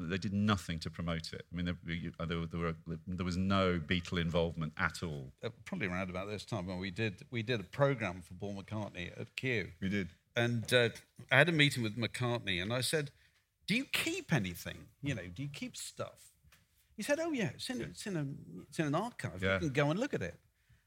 [SPEAKER 1] They did nothing to promote it. I mean, there, uh, there, there, were, there was no Beatle involvement at all.
[SPEAKER 4] Uh, probably around about this time when we did we did a program for Paul McCartney at Q.
[SPEAKER 3] We did.
[SPEAKER 4] And uh, I had a meeting with McCartney, and I said, "Do you keep anything? You know, do you keep stuff?" He said, "Oh yeah, it's in, It's in, a, it's in an archive.
[SPEAKER 1] Yeah.
[SPEAKER 4] You can go and look at it."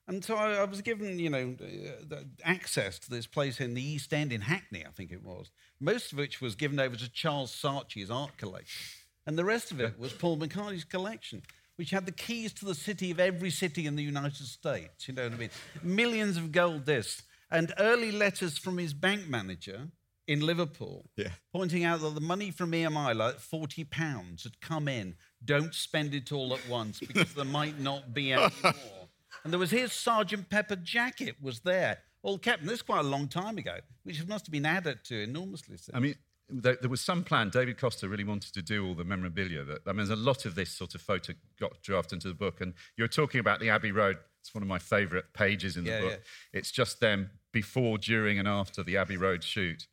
[SPEAKER 4] And so I, I was given, you know, uh, the access to this place in the East End in Hackney, I think it was. Most of which was given over to Charles Saatchi's art collection, and the rest of it was Paul McCartney's collection, which had the keys to the city of every city in the United States. You know what I mean? Millions of gold discs and early letters from his bank manager in Liverpool,
[SPEAKER 2] Yeah.
[SPEAKER 4] pointing out that the money from EMI, like forty pounds, had come in. Don't spend it all at once because there might not be any more. And there was his Sergeant Pepper jacket was there, all kept. And this is quite a long time ago, which must have been added to enormously. since.
[SPEAKER 1] I mean, there, there was some plan. David Costa really wanted to do all the memorabilia. That I mean, there's a lot of this sort of photo got drafted into the book. And you're talking about the Abbey Road. It's one of my favourite pages in the
[SPEAKER 4] Yeah,
[SPEAKER 1] book.
[SPEAKER 4] yeah.
[SPEAKER 1] It's just them before, during, and after the Abbey Road shoot.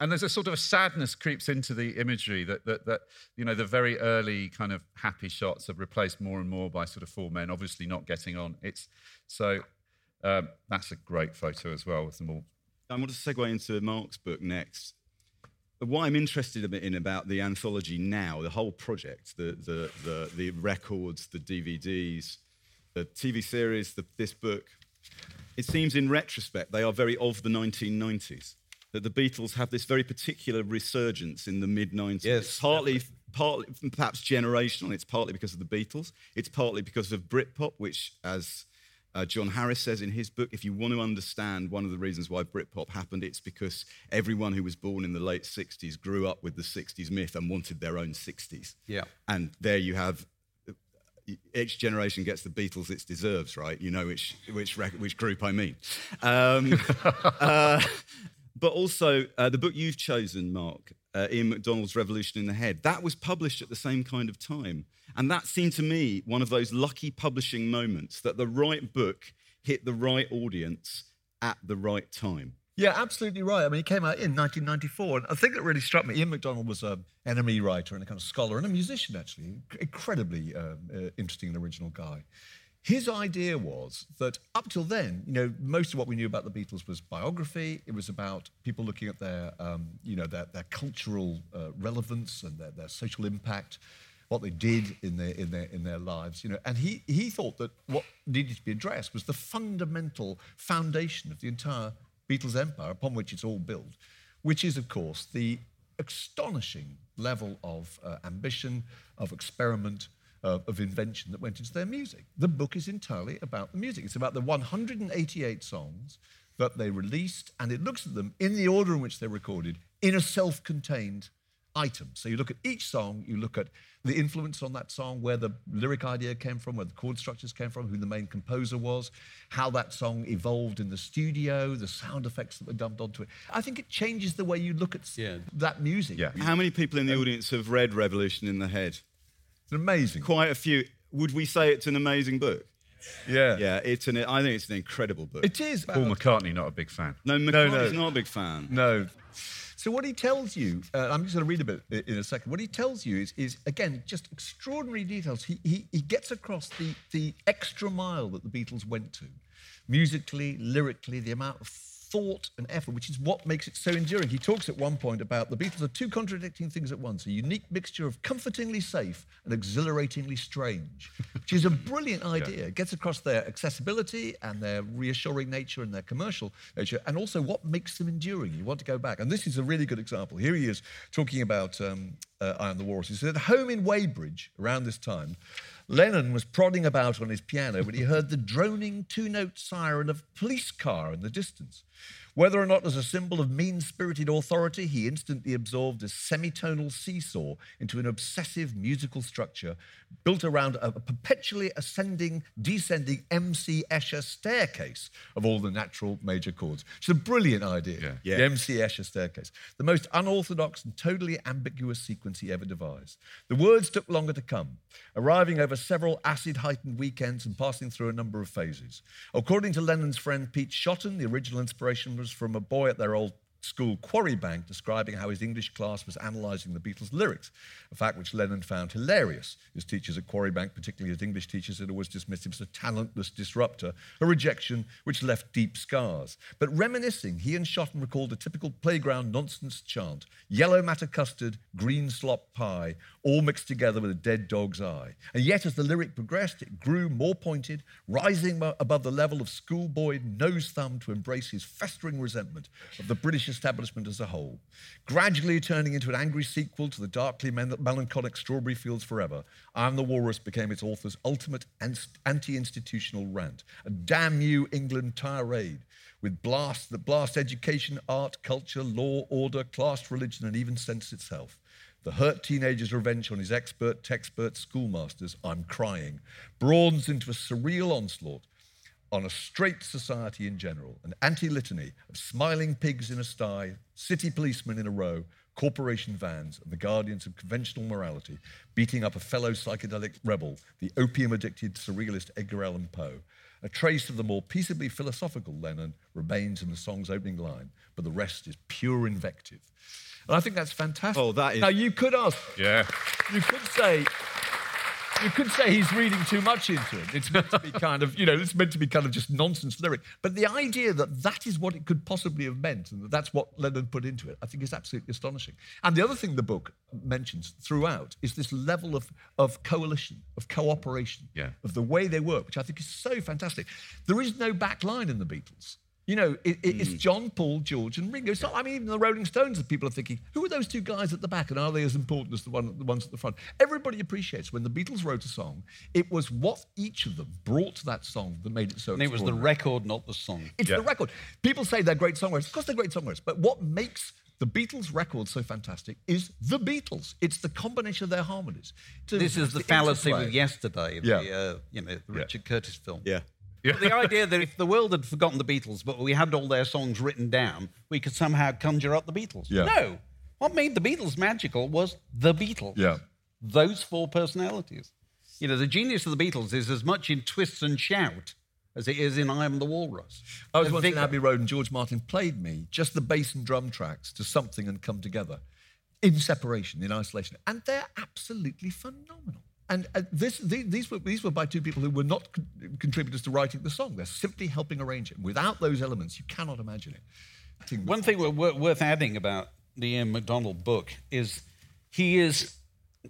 [SPEAKER 1] And there's a sort of sadness creeps into the imagery that, that, that you know the very early kind of happy shots are replaced more and more by sort of four men, obviously not getting on. It's so um, that's a great photo as well with them all
[SPEAKER 2] I want to segue into Mark's book next. What I'm interested in about the anthology now, the whole project, the, the, the, the records, the DVDs, the TV series, the, this book, it seems in retrospect they are very of the 1990s. That the Beatles have this very particular resurgence in the mid 90s.
[SPEAKER 4] Yes,
[SPEAKER 2] partly, partly, perhaps generational. It's partly because of the Beatles. It's partly because of Britpop, which, as uh, John Harris says in his book, if you want to understand one of the reasons why Britpop happened, it's because everyone who was born in the late 60s grew up with the 60s myth and wanted their own 60s.
[SPEAKER 4] Yeah.
[SPEAKER 2] And there you have each generation gets the Beatles it deserves, right? You know which which rec- which group I mean. Um, uh, but also uh, the book you've chosen, Mark, uh, Ian MacDonald's Revolution in the Head, that was published at the same kind of time, and that seemed to me one of those lucky publishing moments that the right book hit the right audience at the right time.
[SPEAKER 3] Yeah, absolutely right. I mean, he came out in 1994, and I think that really struck me. Ian MacDonald was an NME writer and a kind of scholar and a musician, actually, incredibly um, uh, interesting and original guy. His idea was that up till then, you know, most of what we knew about the Beatles was biography. It was about people looking at their, um, you know, their, their cultural uh, relevance and their, their social impact, what they did in their in their in their lives, you know. And he he thought that what needed to be addressed was the fundamental foundation of the entire Beatles empire upon which it's all built, which is, of course, the astonishing level of uh, ambition, of experiment, uh, of invention that went into their music. The book is entirely about the music. It's about the 188 songs that they released, and it looks at them in the order in which they're recorded in a self contained item. So you look at each song, you look at the influence on that song, where the lyric idea came from, where the chord structures came from, who the main composer was, how that song evolved in the studio, the sound effects that were dumped onto it. I think it changes the way you look at
[SPEAKER 4] Yeah.
[SPEAKER 3] that music.
[SPEAKER 1] Yeah.
[SPEAKER 2] How many people in the audience have read Revolution in the Head?
[SPEAKER 3] It's amazing.
[SPEAKER 2] Quite a few. Would we say it's an amazing book?
[SPEAKER 3] Yeah.
[SPEAKER 2] Yeah, it's an. I think it's an incredible book.
[SPEAKER 3] It is.
[SPEAKER 1] Paul McCartney, not a big fan.
[SPEAKER 2] no,
[SPEAKER 3] no.
[SPEAKER 2] McCartney's not a big fan.
[SPEAKER 3] No. So what he tells you, uh, I'm just going to read a bit in a second. What he tells you is, is again, just extraordinary details. He, he, he gets across the, the extra mile that the Beatles went to, musically, lyrically, the amount of thought and effort, which is what makes it so enduring. He talks at one point about the Beatles are two contradicting things at once: a unique mixture of comfortingly safe and exhilaratingly strange, which is a brilliant idea. It gets across their accessibility and their reassuring nature and their commercial nature, and also what makes them enduring. You want to go back, and this is a really good example. Here he is talking about um, uh, I Am the Walrus. He said, "At home in Weybridge around this time." Lennon was prodding about on his piano when he heard the droning two note siren of a police car in the distance. Whether or not as a symbol of mean spirited authority, he instantly absorbed a semitonal seesaw into an obsessive musical structure built around a perpetually ascending, descending MC Escher staircase of all the natural major chords. It's a brilliant idea.
[SPEAKER 2] Yeah. Yeah.
[SPEAKER 3] The MC Escher staircase. The most unorthodox and totally ambiguous sequence he ever devised. The words took longer to come, arriving over several acid heightened weekends and passing through a number of phases. According to Lennon's friend Pete Shotton, the original inspiration was from a boy at their old school quarry bank describing how his English class was analysing the Beatles' lyrics, a fact which Lennon found hilarious. His teachers at quarry bank, particularly his English teachers, had always dismissed him as a talentless disruptor, a rejection which left deep scars. But reminiscing, he and Shotton recalled a typical playground nonsense chant yellow matter custard, green slop pie, all mixed together with a dead dog's eye. And yet, as the lyric progressed, it grew more pointed, rising above the level of schoolboy nose thumb to embrace his festering resentment of the British establishment as a whole. Gradually turning into an angry sequel to the darkly melancholic Strawberry Fields Forever, I Am the Walrus became its author's ultimate anti institutional rant, a damn you England tirade with blasts that blast education, art, culture, law, order, class, religion, and even sense itself. The hurt teenager's revenge on his expert, texpert schoolmasters, I'm crying, broadens into a surreal onslaught on a straight society in general, an anti litany of smiling pigs in a sty, city policemen in a row, corporation vans, and the guardians of conventional morality beating up a fellow psychedelic rebel, the opium addicted surrealist Edgar Allan Poe. A trace of the more peaceably philosophical Lennon remains in the song's opening line, but the rest is pure invective. And I think that's fantastic.
[SPEAKER 2] Oh, that is-
[SPEAKER 3] Now, you could ask,
[SPEAKER 1] Yeah.
[SPEAKER 3] you could say, you could say he's reading too much into it. It's meant to be kind of, you know, it's meant to be kind of just nonsense lyric. But the idea that that is what it could possibly have meant and that that's what Lennon put into it, I think is absolutely astonishing. And the other thing the book mentions throughout is this level of, of coalition, of cooperation,
[SPEAKER 1] Yeah.
[SPEAKER 3] of the way they work, which I think is so fantastic. There is no back line in the Beatles. You know, it, it- it's John, Paul, George, and Ringo. It's not, I mean, even the Rolling Stones, people are thinking, who are those two guys at the back, and are they as important as the, one, the ones at the front? Everybody appreciates when the Beatles wrote a song, it was what each of them brought to that song that made it so
[SPEAKER 4] And it was the record, not the song.
[SPEAKER 3] It's
[SPEAKER 1] Yeah.
[SPEAKER 3] the record. People say they're great songwriters. Of course, they're great songwriters. But what makes the Beatles record so fantastic is the Beatles. It's the combination of their harmonies. To-
[SPEAKER 4] This is the
[SPEAKER 3] the
[SPEAKER 4] fallacy
[SPEAKER 3] interplay.
[SPEAKER 4] with yesterday,
[SPEAKER 3] Yeah.
[SPEAKER 4] the uh, you know the Richard Curtis film.
[SPEAKER 2] Yeah.
[SPEAKER 4] But the idea that if the world had forgotten the Beatles, but we had all their songs written down, we could somehow conjure up the Beatles.
[SPEAKER 3] Yeah.
[SPEAKER 4] No. What made the Beatles magical was the Beatles.
[SPEAKER 3] Yeah.
[SPEAKER 4] Those four personalities. You know, the genius of the Beatles is as much in twist and shout as it is in I Am the Walrus.
[SPEAKER 3] I was once in. Abbey Road and George Martin played me just the bass and drum tracks to something and come together in separation, in isolation. And they're absolutely phenomenal. And uh, this, the- these, were, these were by two people who were not con- contributors to writing the song. They're simply helping arrange it. Without those elements, you cannot imagine it.
[SPEAKER 4] One thing wor- wor- worth adding about the Ian MacDonald book is he is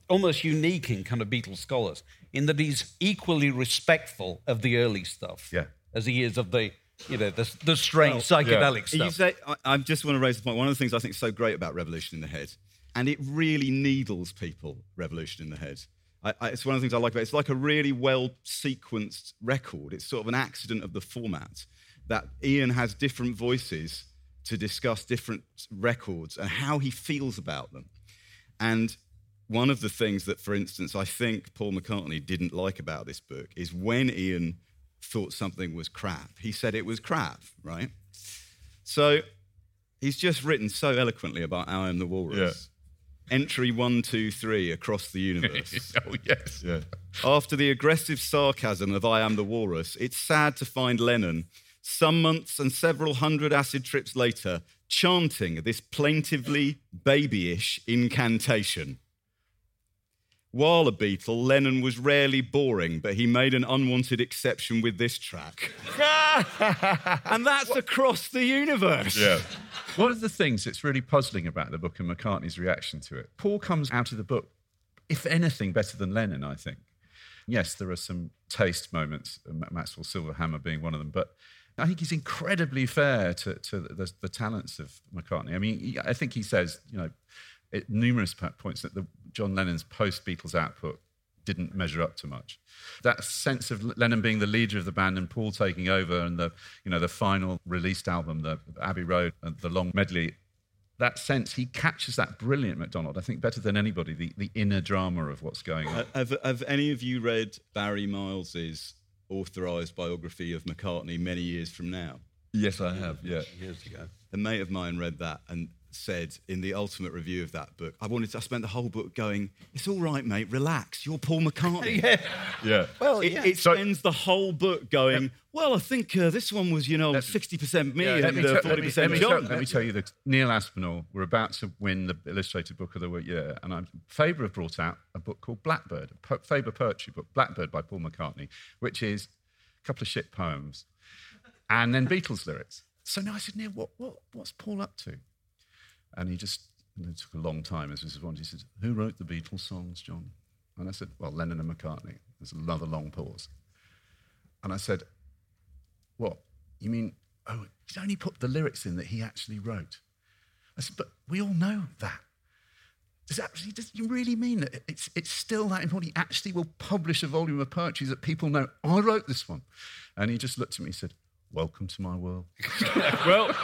[SPEAKER 4] almost unique in kind of Beatles scholars in that he's equally respectful of the early stuff
[SPEAKER 1] Yeah.
[SPEAKER 4] as he is of the, you know, the, the strange psychedelic
[SPEAKER 2] You
[SPEAKER 4] stuff.
[SPEAKER 2] say, I, I just want to raise the point. One of the things I think is so great about Revolution in the Head, and it really needles people, Revolution in the Head. I, I, it's one of the things I like about it. It's like a really well sequenced record. It's sort of an accident of the format that Ian has different voices to discuss different records and how he feels about them. And one of the things that, for instance, I think Paul McCartney didn't like about this book is when Ian thought something was crap, he said it was crap, right? So he's just written so eloquently about I Am the Walrus. Entry one, two, three across the universe.
[SPEAKER 1] oh, yes. Yeah.
[SPEAKER 2] After the aggressive sarcasm of I Am the Walrus, it's sad to find Lennon, some months and several hundred acid trips later, chanting this plaintively babyish incantation. While a Beatle, Lennon was rarely boring, but he made an unwanted exception with this track. and that's across the universe.
[SPEAKER 1] Yeah. One of the things that's really puzzling about the book and McCartney's reaction to it, Paul comes out of the book, if anything, better than Lennon, I think. Yes, there are some taste moments, uh, Ma- Maxwell Silver Hammer being one of them, but I think he's incredibly fair to, to the, the talents of McCartney. I mean, I think he says, you know, at numerous points that the, John Lennon's post Beatles output didn't measure up to much. That sense of Lennon being the leader of the band and Paul taking over, and the you know the final released album, the Abbey Road, and the long medley. That sense, he captures that brilliant, MacDonald. I think better than anybody, the, the inner drama of what's going on.
[SPEAKER 2] Have, have any of you read Barry Miles's authorised biography of McCartney many years from now?
[SPEAKER 3] Yes, I have. Yeah.
[SPEAKER 4] Years ago.
[SPEAKER 2] A mate of mine read that and said in the ultimate review of that book, I wanted to, I spent the whole book going, it's all right, mate, relax, you're Paul McCartney.
[SPEAKER 4] yeah.
[SPEAKER 3] Yeah.
[SPEAKER 4] Well,
[SPEAKER 2] It,
[SPEAKER 4] yeah.
[SPEAKER 2] it spends the whole book going, well, I think uh, this one was, you know, 60% me
[SPEAKER 1] let,
[SPEAKER 2] and
[SPEAKER 1] me
[SPEAKER 2] uh,
[SPEAKER 1] tell- let me-
[SPEAKER 2] 40%
[SPEAKER 1] let me tell-
[SPEAKER 2] John.
[SPEAKER 1] let me tell you that Neil Aspinall were about to win the Illustrated Book of the Year, and I'm, Faber have brought out a book called Blackbird, a po- Faber poetry book, Blackbird by Paul McCartney, which is a couple of shit poems, and then Beatles lyrics. So now I said, Neil, what, what, what's Paul up to? And he just, it took a long time, as one. He said, Who wrote the Beatles songs, John? And I said, Well, Lennon and McCartney. There's another long pause. And I said, What? You mean, oh, he's only put the lyrics in that he actually wrote? I said, But we all know that. Does that does you really mean that it's, it's still that important? He actually will publish a volume of poetry that people know, I wrote this one. And he just looked at me and said, Welcome to my world.
[SPEAKER 3] Well,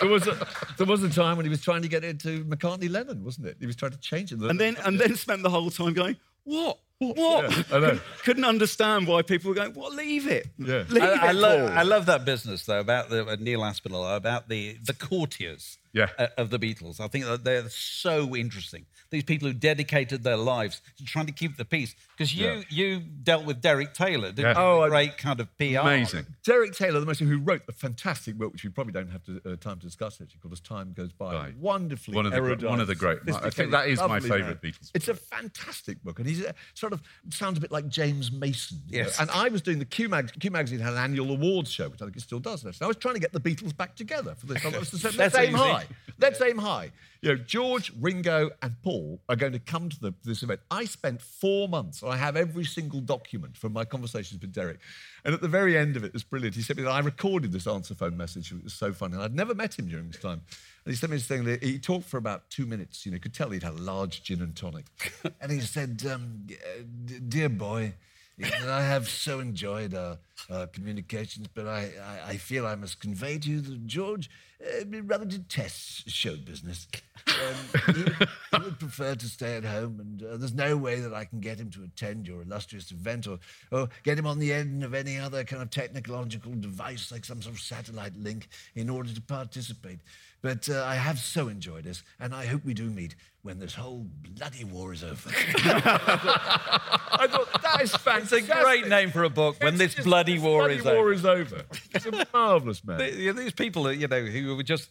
[SPEAKER 3] there was a there was a time when he was trying to get into McCartney Lennon, wasn't it? He was trying to change it.
[SPEAKER 2] And then, and then spent the whole time going, what? What?
[SPEAKER 3] Yeah, I know.
[SPEAKER 2] Couldn't understand why people were going, well, leave it.
[SPEAKER 3] Yeah.
[SPEAKER 2] Leave
[SPEAKER 4] I, I,
[SPEAKER 2] it,
[SPEAKER 4] lo-
[SPEAKER 2] Paul."
[SPEAKER 4] I love that business though about the uh, Neil Aspinall about the the courtiers
[SPEAKER 1] Yeah.
[SPEAKER 4] uh, of the Beatles. I think that they're so interesting. These people who dedicated their lives to trying to keep the peace. Because you
[SPEAKER 1] Yeah.
[SPEAKER 4] you dealt with Derek Taylor, didn't
[SPEAKER 1] Yeah.
[SPEAKER 4] you?
[SPEAKER 3] Oh, I-
[SPEAKER 4] great kind of PR.
[SPEAKER 1] Amazing.
[SPEAKER 3] Derek Taylor, the most who wrote the fantastic book, which we probably don't have to, uh, time to discuss actually, called As Time Goes By.
[SPEAKER 1] Right.
[SPEAKER 3] Wonderfully
[SPEAKER 1] One of the gre-
[SPEAKER 3] erudite,
[SPEAKER 1] one of the great- I think that is my favourite. Beatles
[SPEAKER 3] It's a fantastic book, and he's uh, sort of sounds a bit like James Mason. you know.
[SPEAKER 4] Yes.
[SPEAKER 3] And I was doing the Q mag. Q magazine had an annual awards show, which I think it still does. And I was trying to get the Beatles back together for this. I was to say, Let's
[SPEAKER 4] That's
[SPEAKER 3] aim
[SPEAKER 4] easy.
[SPEAKER 3] high. Let's aim high. You know, George, Ringo, and Paul are going to come to the, this event. I spent four months, and I have every single document from my conversations with Derek. And at the very end of it, it was brilliant. He said me that I recorded this answer phone message. It was so funny. And I'd never met him during this time. And he sent me this thing. That he talked for about two minutes. You know, could tell he'd had a large gin and tonic. and he said, um, uh, "Dear boy." Know, I have so enjoyed our, our communications, but I, I, I feel I must convey to you that George uh, rather detests show business. Um, he, would, he would prefer to stay at home, and uh, there's no way that I can get him to attend your illustrious event or, or get him on the end of any other kind of technological device like some sort of satellite link in order to participate. But uh, I have so enjoyed this, and I hope we do meet when this whole bloody war is over. I thought that is fantastic.
[SPEAKER 4] It's a great name for a book. When this
[SPEAKER 3] just-
[SPEAKER 4] bloody
[SPEAKER 3] this
[SPEAKER 4] war
[SPEAKER 3] bloody
[SPEAKER 4] is
[SPEAKER 3] war
[SPEAKER 4] over.
[SPEAKER 3] is over. It's a marvelous man.
[SPEAKER 4] They- These people, that, you know, who were just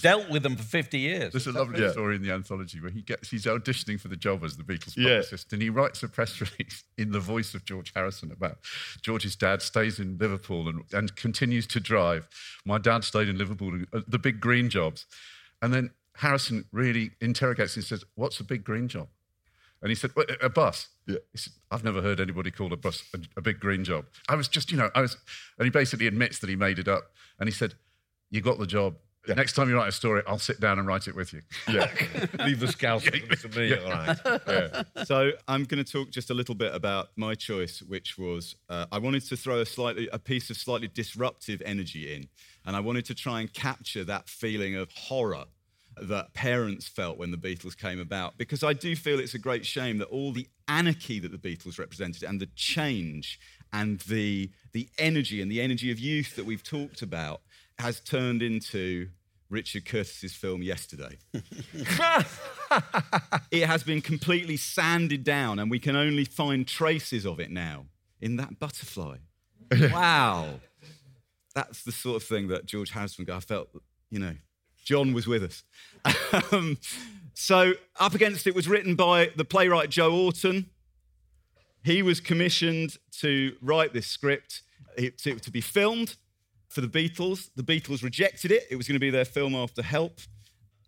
[SPEAKER 4] dealt with them for 50 years.
[SPEAKER 1] There's a lovely
[SPEAKER 3] Yeah.
[SPEAKER 1] story in the anthology where he gets he's auditioning for the job as the Beatles
[SPEAKER 3] Yeah.
[SPEAKER 1] and he writes a press release in the voice of George Harrison about George's dad stays in Liverpool and, and continues to drive. My dad stayed in Liverpool, uh, the big green jobs, and then Harrison really interrogates him and says, "What's a big green job?" And he said, "A bus."
[SPEAKER 3] Yeah.
[SPEAKER 1] He said, "I've never heard anybody call a bus a, a big green job." I was just, you know, I was, and he basically admits that he made it up, and he said, "You got the job." Next time you write a story, I'll sit down and write it with you.
[SPEAKER 3] Yeah. Leave the scouts to me. All right. Yeah.
[SPEAKER 2] So I'm going to talk just a little bit about my choice, which was uh, I wanted to throw a slightly a piece of slightly disruptive energy in, and I wanted to try and capture that feeling of horror that parents felt when the Beatles came about, because I do feel it's a great shame that all the anarchy that the Beatles represented and the change and the the energy and the energy of youth that we've talked about has turned into Richard Curtis's film Yesterday it has been completely sanded down, and we can only find traces of it now in that butterfly. wow. That's the sort of thing that George Harrison, I felt, you know, John was with us. Um, so, Up Against It was written by the playwright Joe Orton. He was commissioned to write this script to, to be filmed for the Beatles. The Beatles rejected it. It was going to be their film after Help.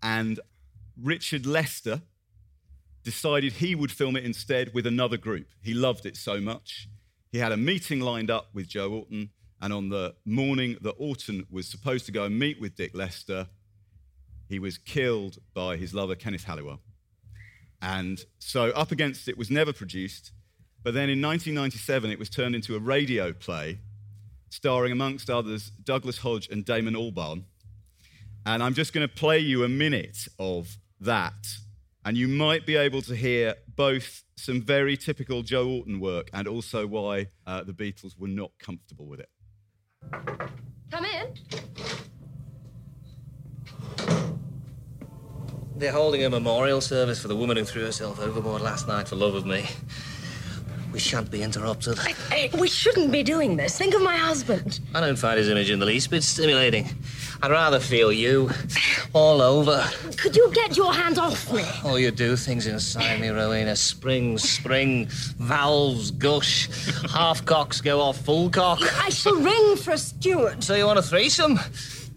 [SPEAKER 2] And Richard Lester decided he would film it instead with another group. He loved it so much. He had a meeting lined up with Joe Orton, and on the morning that Orton was supposed to go and meet with Dick Lester, he was killed by his lover, Kenneth Halliwell. And so Up Against It was never produced, but then in 1997 it was turned into a radio play starring, amongst others, Douglas Hodge and Damon Albarn. And I'm just going to play you a minute of that. And you might be able to hear both some very typical Joe Orton work and also why uh, the Beatles were not comfortable with it.
[SPEAKER 9] Come in.
[SPEAKER 10] They're holding a memorial service for the woman who threw herself overboard last night for love of me. We shan't be interrupted.
[SPEAKER 9] We shouldn't be doing this. Think of my husband.
[SPEAKER 10] I don't find his image in the least bit stimulating. I'd rather feel you all over.
[SPEAKER 9] Could you get your hands off me?
[SPEAKER 10] Oh, you do things inside me, Rowena. Spring, spring, valves gush, half cocks go off full cock.
[SPEAKER 9] I shall ring for a steward.
[SPEAKER 10] So you want a threesome?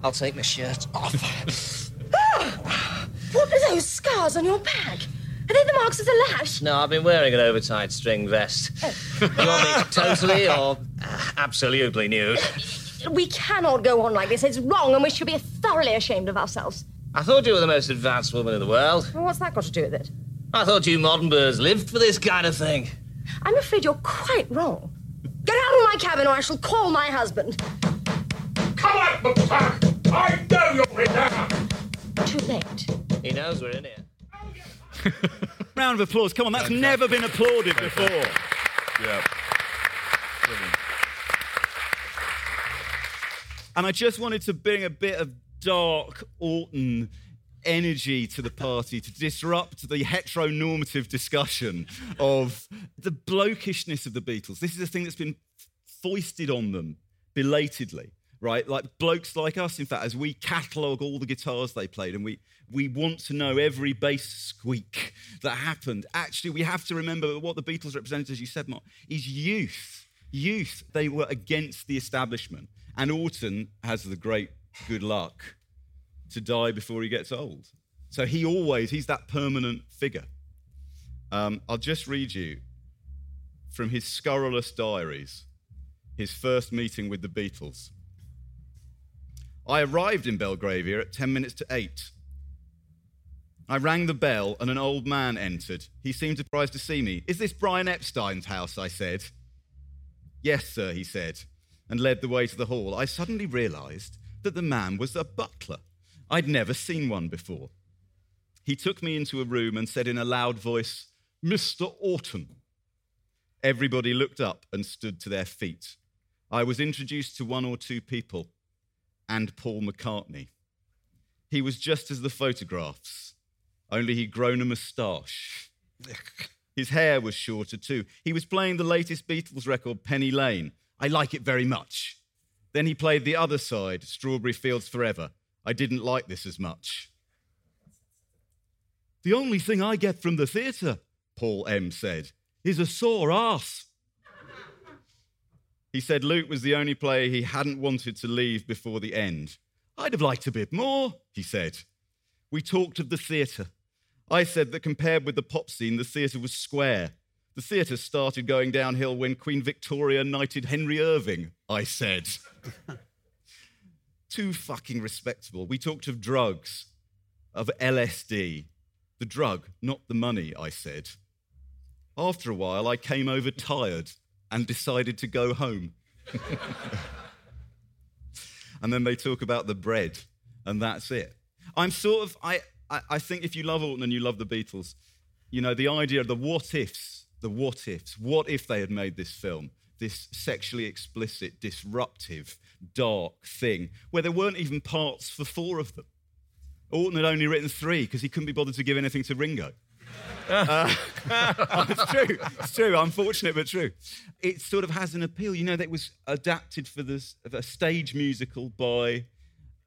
[SPEAKER 10] I'll take my shirt off. Ah!
[SPEAKER 9] What are those scars on your back? Are they the marks of the lash?
[SPEAKER 10] No, I've been wearing an oversized string vest. you want me totally or uh, absolutely nude?
[SPEAKER 9] We cannot go on like this. It's wrong, and we should be thoroughly ashamed of ourselves.
[SPEAKER 10] I thought you were the most advanced woman in the world.
[SPEAKER 9] Well, what's that got to do with it?
[SPEAKER 10] I thought you modern birds lived for this kind of thing.
[SPEAKER 9] I'm afraid you're quite wrong. Get out of my cabin, or I shall call my husband.
[SPEAKER 5] Come out, McTack! I know you're in there!
[SPEAKER 9] Too late.
[SPEAKER 10] He knows we're in here.
[SPEAKER 2] Round of applause. Come on, that's never been applauded before.
[SPEAKER 1] Yeah. Brilliant.
[SPEAKER 2] And I just wanted to bring a bit of dark Orton energy to the party to disrupt the heteronormative discussion of the blokishness of the Beatles. This is a thing that's been foisted on them belatedly, right? Like blokes like us, in fact, as we catalogue all the guitars they played and we, we want to know every bass squeak that happened. Actually, we have to remember that what the Beatles represented, as you said, Mark, is youth. Youth. They were against the establishment. And Orton has the great good luck to die before he gets old. So he always, he's that permanent figure. Um, I'll just read you from his scurrilous diaries, his first meeting with the Beatles. I arrived in Belgravia at 10 minutes to 8. I rang the bell and an old man entered. He seemed surprised to see me. Is this Brian Epstein's house? I said. Yes, sir, he said, and led the way to the hall. I suddenly realized that the man was a butler. I'd never seen one before. He took me into a room and said in a loud voice, Mr. Orton. Everybody looked up and stood to their feet. I was introduced to one or two people and Paul McCartney. He was just as the photographs, only he'd grown a moustache. His hair was shorter too. He was playing the latest Beatles record, Penny Lane. I like it very much. Then he played the other side, Strawberry Fields Forever. I didn't like this as much. The only thing I get from the theatre, Paul M said, is a sore ass. He said Loot was the only player he hadn't wanted to leave before the end. I'd have liked a bit more, he said. We talked of the theatre. I said that compared with the pop scene, the theatre was square. The theatre started going downhill when Queen Victoria knighted Henry Irving, I said. Too fucking respectable. We talked of drugs, of LSD. The drug, not the money, I said. After a while, I came over tired and decided to go home. and then they talk about the bread, and that's it. I'm sort of, I, I, I think if you love Orton and you love the Beatles, you know, the idea of the what ifs, the what ifs, what if they had made this film, this sexually explicit, disruptive, dark thing, where there weren't even parts for four of them. Orton had only written three because he couldn't be bothered to give anything to Ringo. Uh, it's true. It's true. Unfortunate, but true. It sort of has an appeal. You know, that was adapted for this a stage musical by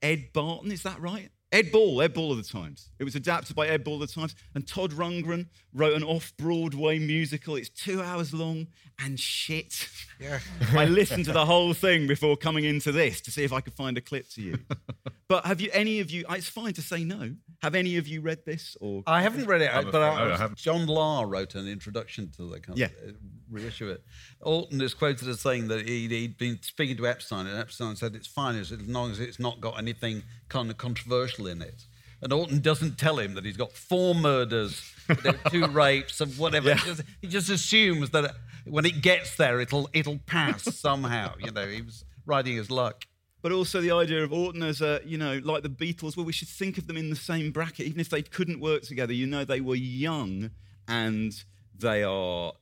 [SPEAKER 2] Ed Barton. Is that right? Ed Ball, Ed Ball of the Times. It was adapted by Ed Ball of the Times. And Todd Rundgren wrote an off Broadway musical. It's two hours long and shit.
[SPEAKER 4] Yeah.
[SPEAKER 2] I listened to the whole thing before coming into this to see if I could find a clip to you. But have you, any of you, it's fine to say no. Have any of you read this? Or
[SPEAKER 4] I haven't read it,
[SPEAKER 1] I'm
[SPEAKER 4] but
[SPEAKER 1] afraid-
[SPEAKER 4] I,
[SPEAKER 1] I haven't.
[SPEAKER 4] John Lahr wrote an introduction to the kind
[SPEAKER 2] Yeah.
[SPEAKER 4] of, uh, reissue it. Orton is quoted as saying that he'd, he'd been speaking to Epstein, and Epstein said it's fine as long as it's not got anything kind of controversial in it. And Orton doesn't tell him that he's got four murders, you know, two rapes, and whatever.
[SPEAKER 2] Yeah.
[SPEAKER 4] He, just, he just assumes that when it gets there, it'll it'll pass somehow. You know, he was riding his luck.
[SPEAKER 2] But also the idea of Orton as a, you know, like the Beatles, well, we should think of them in the same bracket, even if they couldn't work together. You know, they were young and they are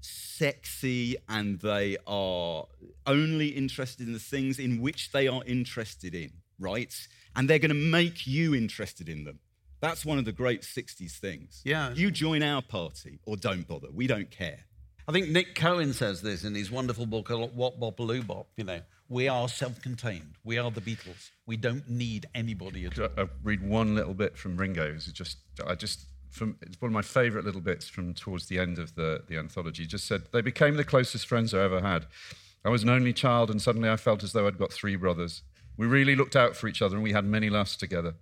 [SPEAKER 2] sexy and they are only interested in the things in which they are interested in, right? And they're going to make you interested in them. That's one of the great 60s things.
[SPEAKER 4] Yeah.
[SPEAKER 2] You join our party or don't bother. We don't care.
[SPEAKER 4] I think Nik Cohn says this in his wonderful book, uh, What Bop Lou Bop. You know, we are self-contained. We are the Beatles. We don't need anybody at all.
[SPEAKER 1] I uh, read one little bit from Ringo's. It just, I just, from it's one of my favourite little bits from towards the end of the the anthology. Just said they became the closest friends I ever had. I was an only child, and suddenly I felt as though I'd got three brothers. We really looked out for each other, and we had many laughs together.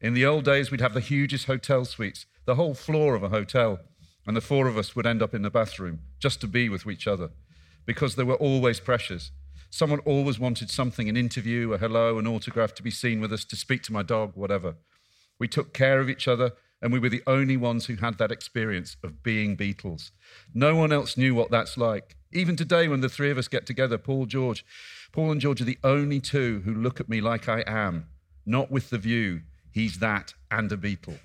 [SPEAKER 1] In the old days, we'd have the hugest hotel suites, the whole floor of a hotel, and the four of us would end up in the bathroom just to be with each other, because there were always pressures. Someone always wanted something an interview, a hello, an autograph to be seen with us, to speak to my dog, whatever. We took care of each other, and we were the only ones who had that experience of being Beatles. No one else knew what that's like. Even today, when the three of us get together, Paul, George, Paul and George are the only two who look at me like I am, not with the view, he's that and a Beatle.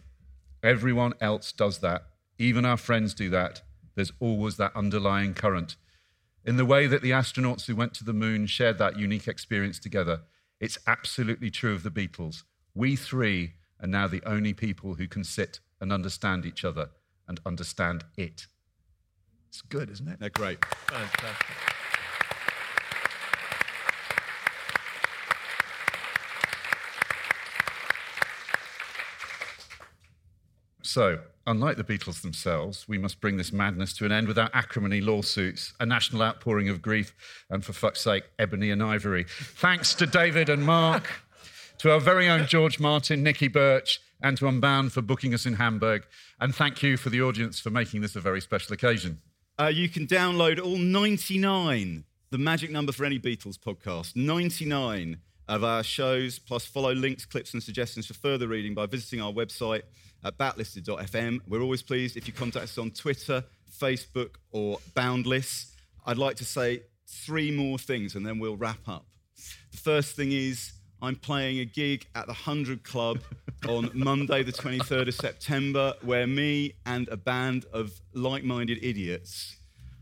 [SPEAKER 1] Everyone else does that. Even our friends do that. There's always that underlying current. In the way that the astronauts who went to the moon shared that unique experience together, it's absolutely true of the Beatles. We three are now the only people who can sit and understand each other and understand it. It's good, isn't it?
[SPEAKER 2] They're great.
[SPEAKER 11] Fantastic.
[SPEAKER 1] So, unlike the Beatles themselves, we must bring this madness to an end without acrimony, lawsuits, a national outpouring of grief, and for fuck's sake, ebony and ivory. Thanks to David and Mark, to our very own George Martin, Nicky Birch, and to Unbound for booking us in Hamburg. And thank you for the audience for making this a very special occasion.
[SPEAKER 2] Uh, you can download all 99, the magic number for any Beatles podcast, 99 of our shows, plus follow links, clips, and suggestions for further reading by visiting our website at backlisted.fm. We're always pleased if you contact us on Twitter, Facebook, or Boundless. I'd like to say three more things and then we'll wrap up. The first thing is I'm playing a gig at the 100 Club on Monday, the 23rd of September, where me and a band of like minded idiots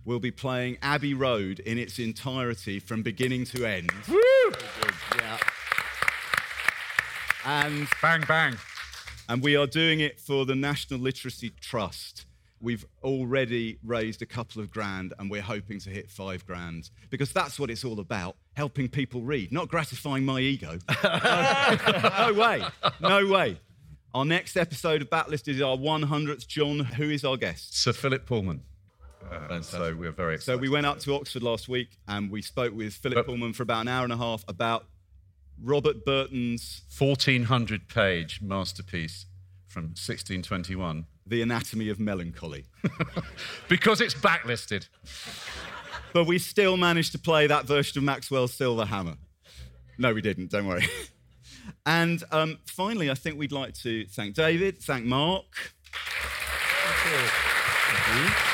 [SPEAKER 2] will be playing Abbey Road in its entirety from beginning to end. Woo! Yeah. And
[SPEAKER 1] bang, bang.
[SPEAKER 2] And we are doing it for the National Literacy Trust. We've already raised a couple of grand and we're hoping to hit five grand because that's what it's all about helping people read, not gratifying my ego. no way. No way. Our next episode of Backlist is our 100th. John, who is our guest?
[SPEAKER 1] Sir Philip Pullman. Uh, so we're very excited.
[SPEAKER 2] So we went up to Oxford last week and we spoke with Philip Pullman for about an hour and a half about Robert Burton's
[SPEAKER 1] 1400 page masterpiece from 1621.
[SPEAKER 2] The Anatomy of Melancholy.
[SPEAKER 1] because it's backlisted.
[SPEAKER 2] But we still managed to play that version of Maxwell's Silver Hammer. No, we didn't, don't worry. And um, finally, I think we'd like to thank David, thank Mark.
[SPEAKER 8] If you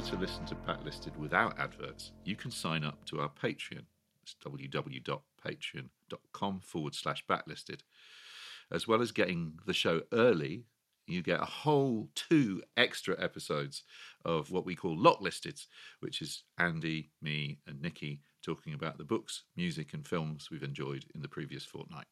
[SPEAKER 8] prefer to listen to Backlisted without adverts, you can sign up to our Patreon. It's www.patreon.com forward slash backlisted. As well as getting the show early, you get a whole two extra episodes of what we call Locklisted, which is Andy, me, and Nikki talking about the books, music, and films we've enjoyed in the previous fortnight.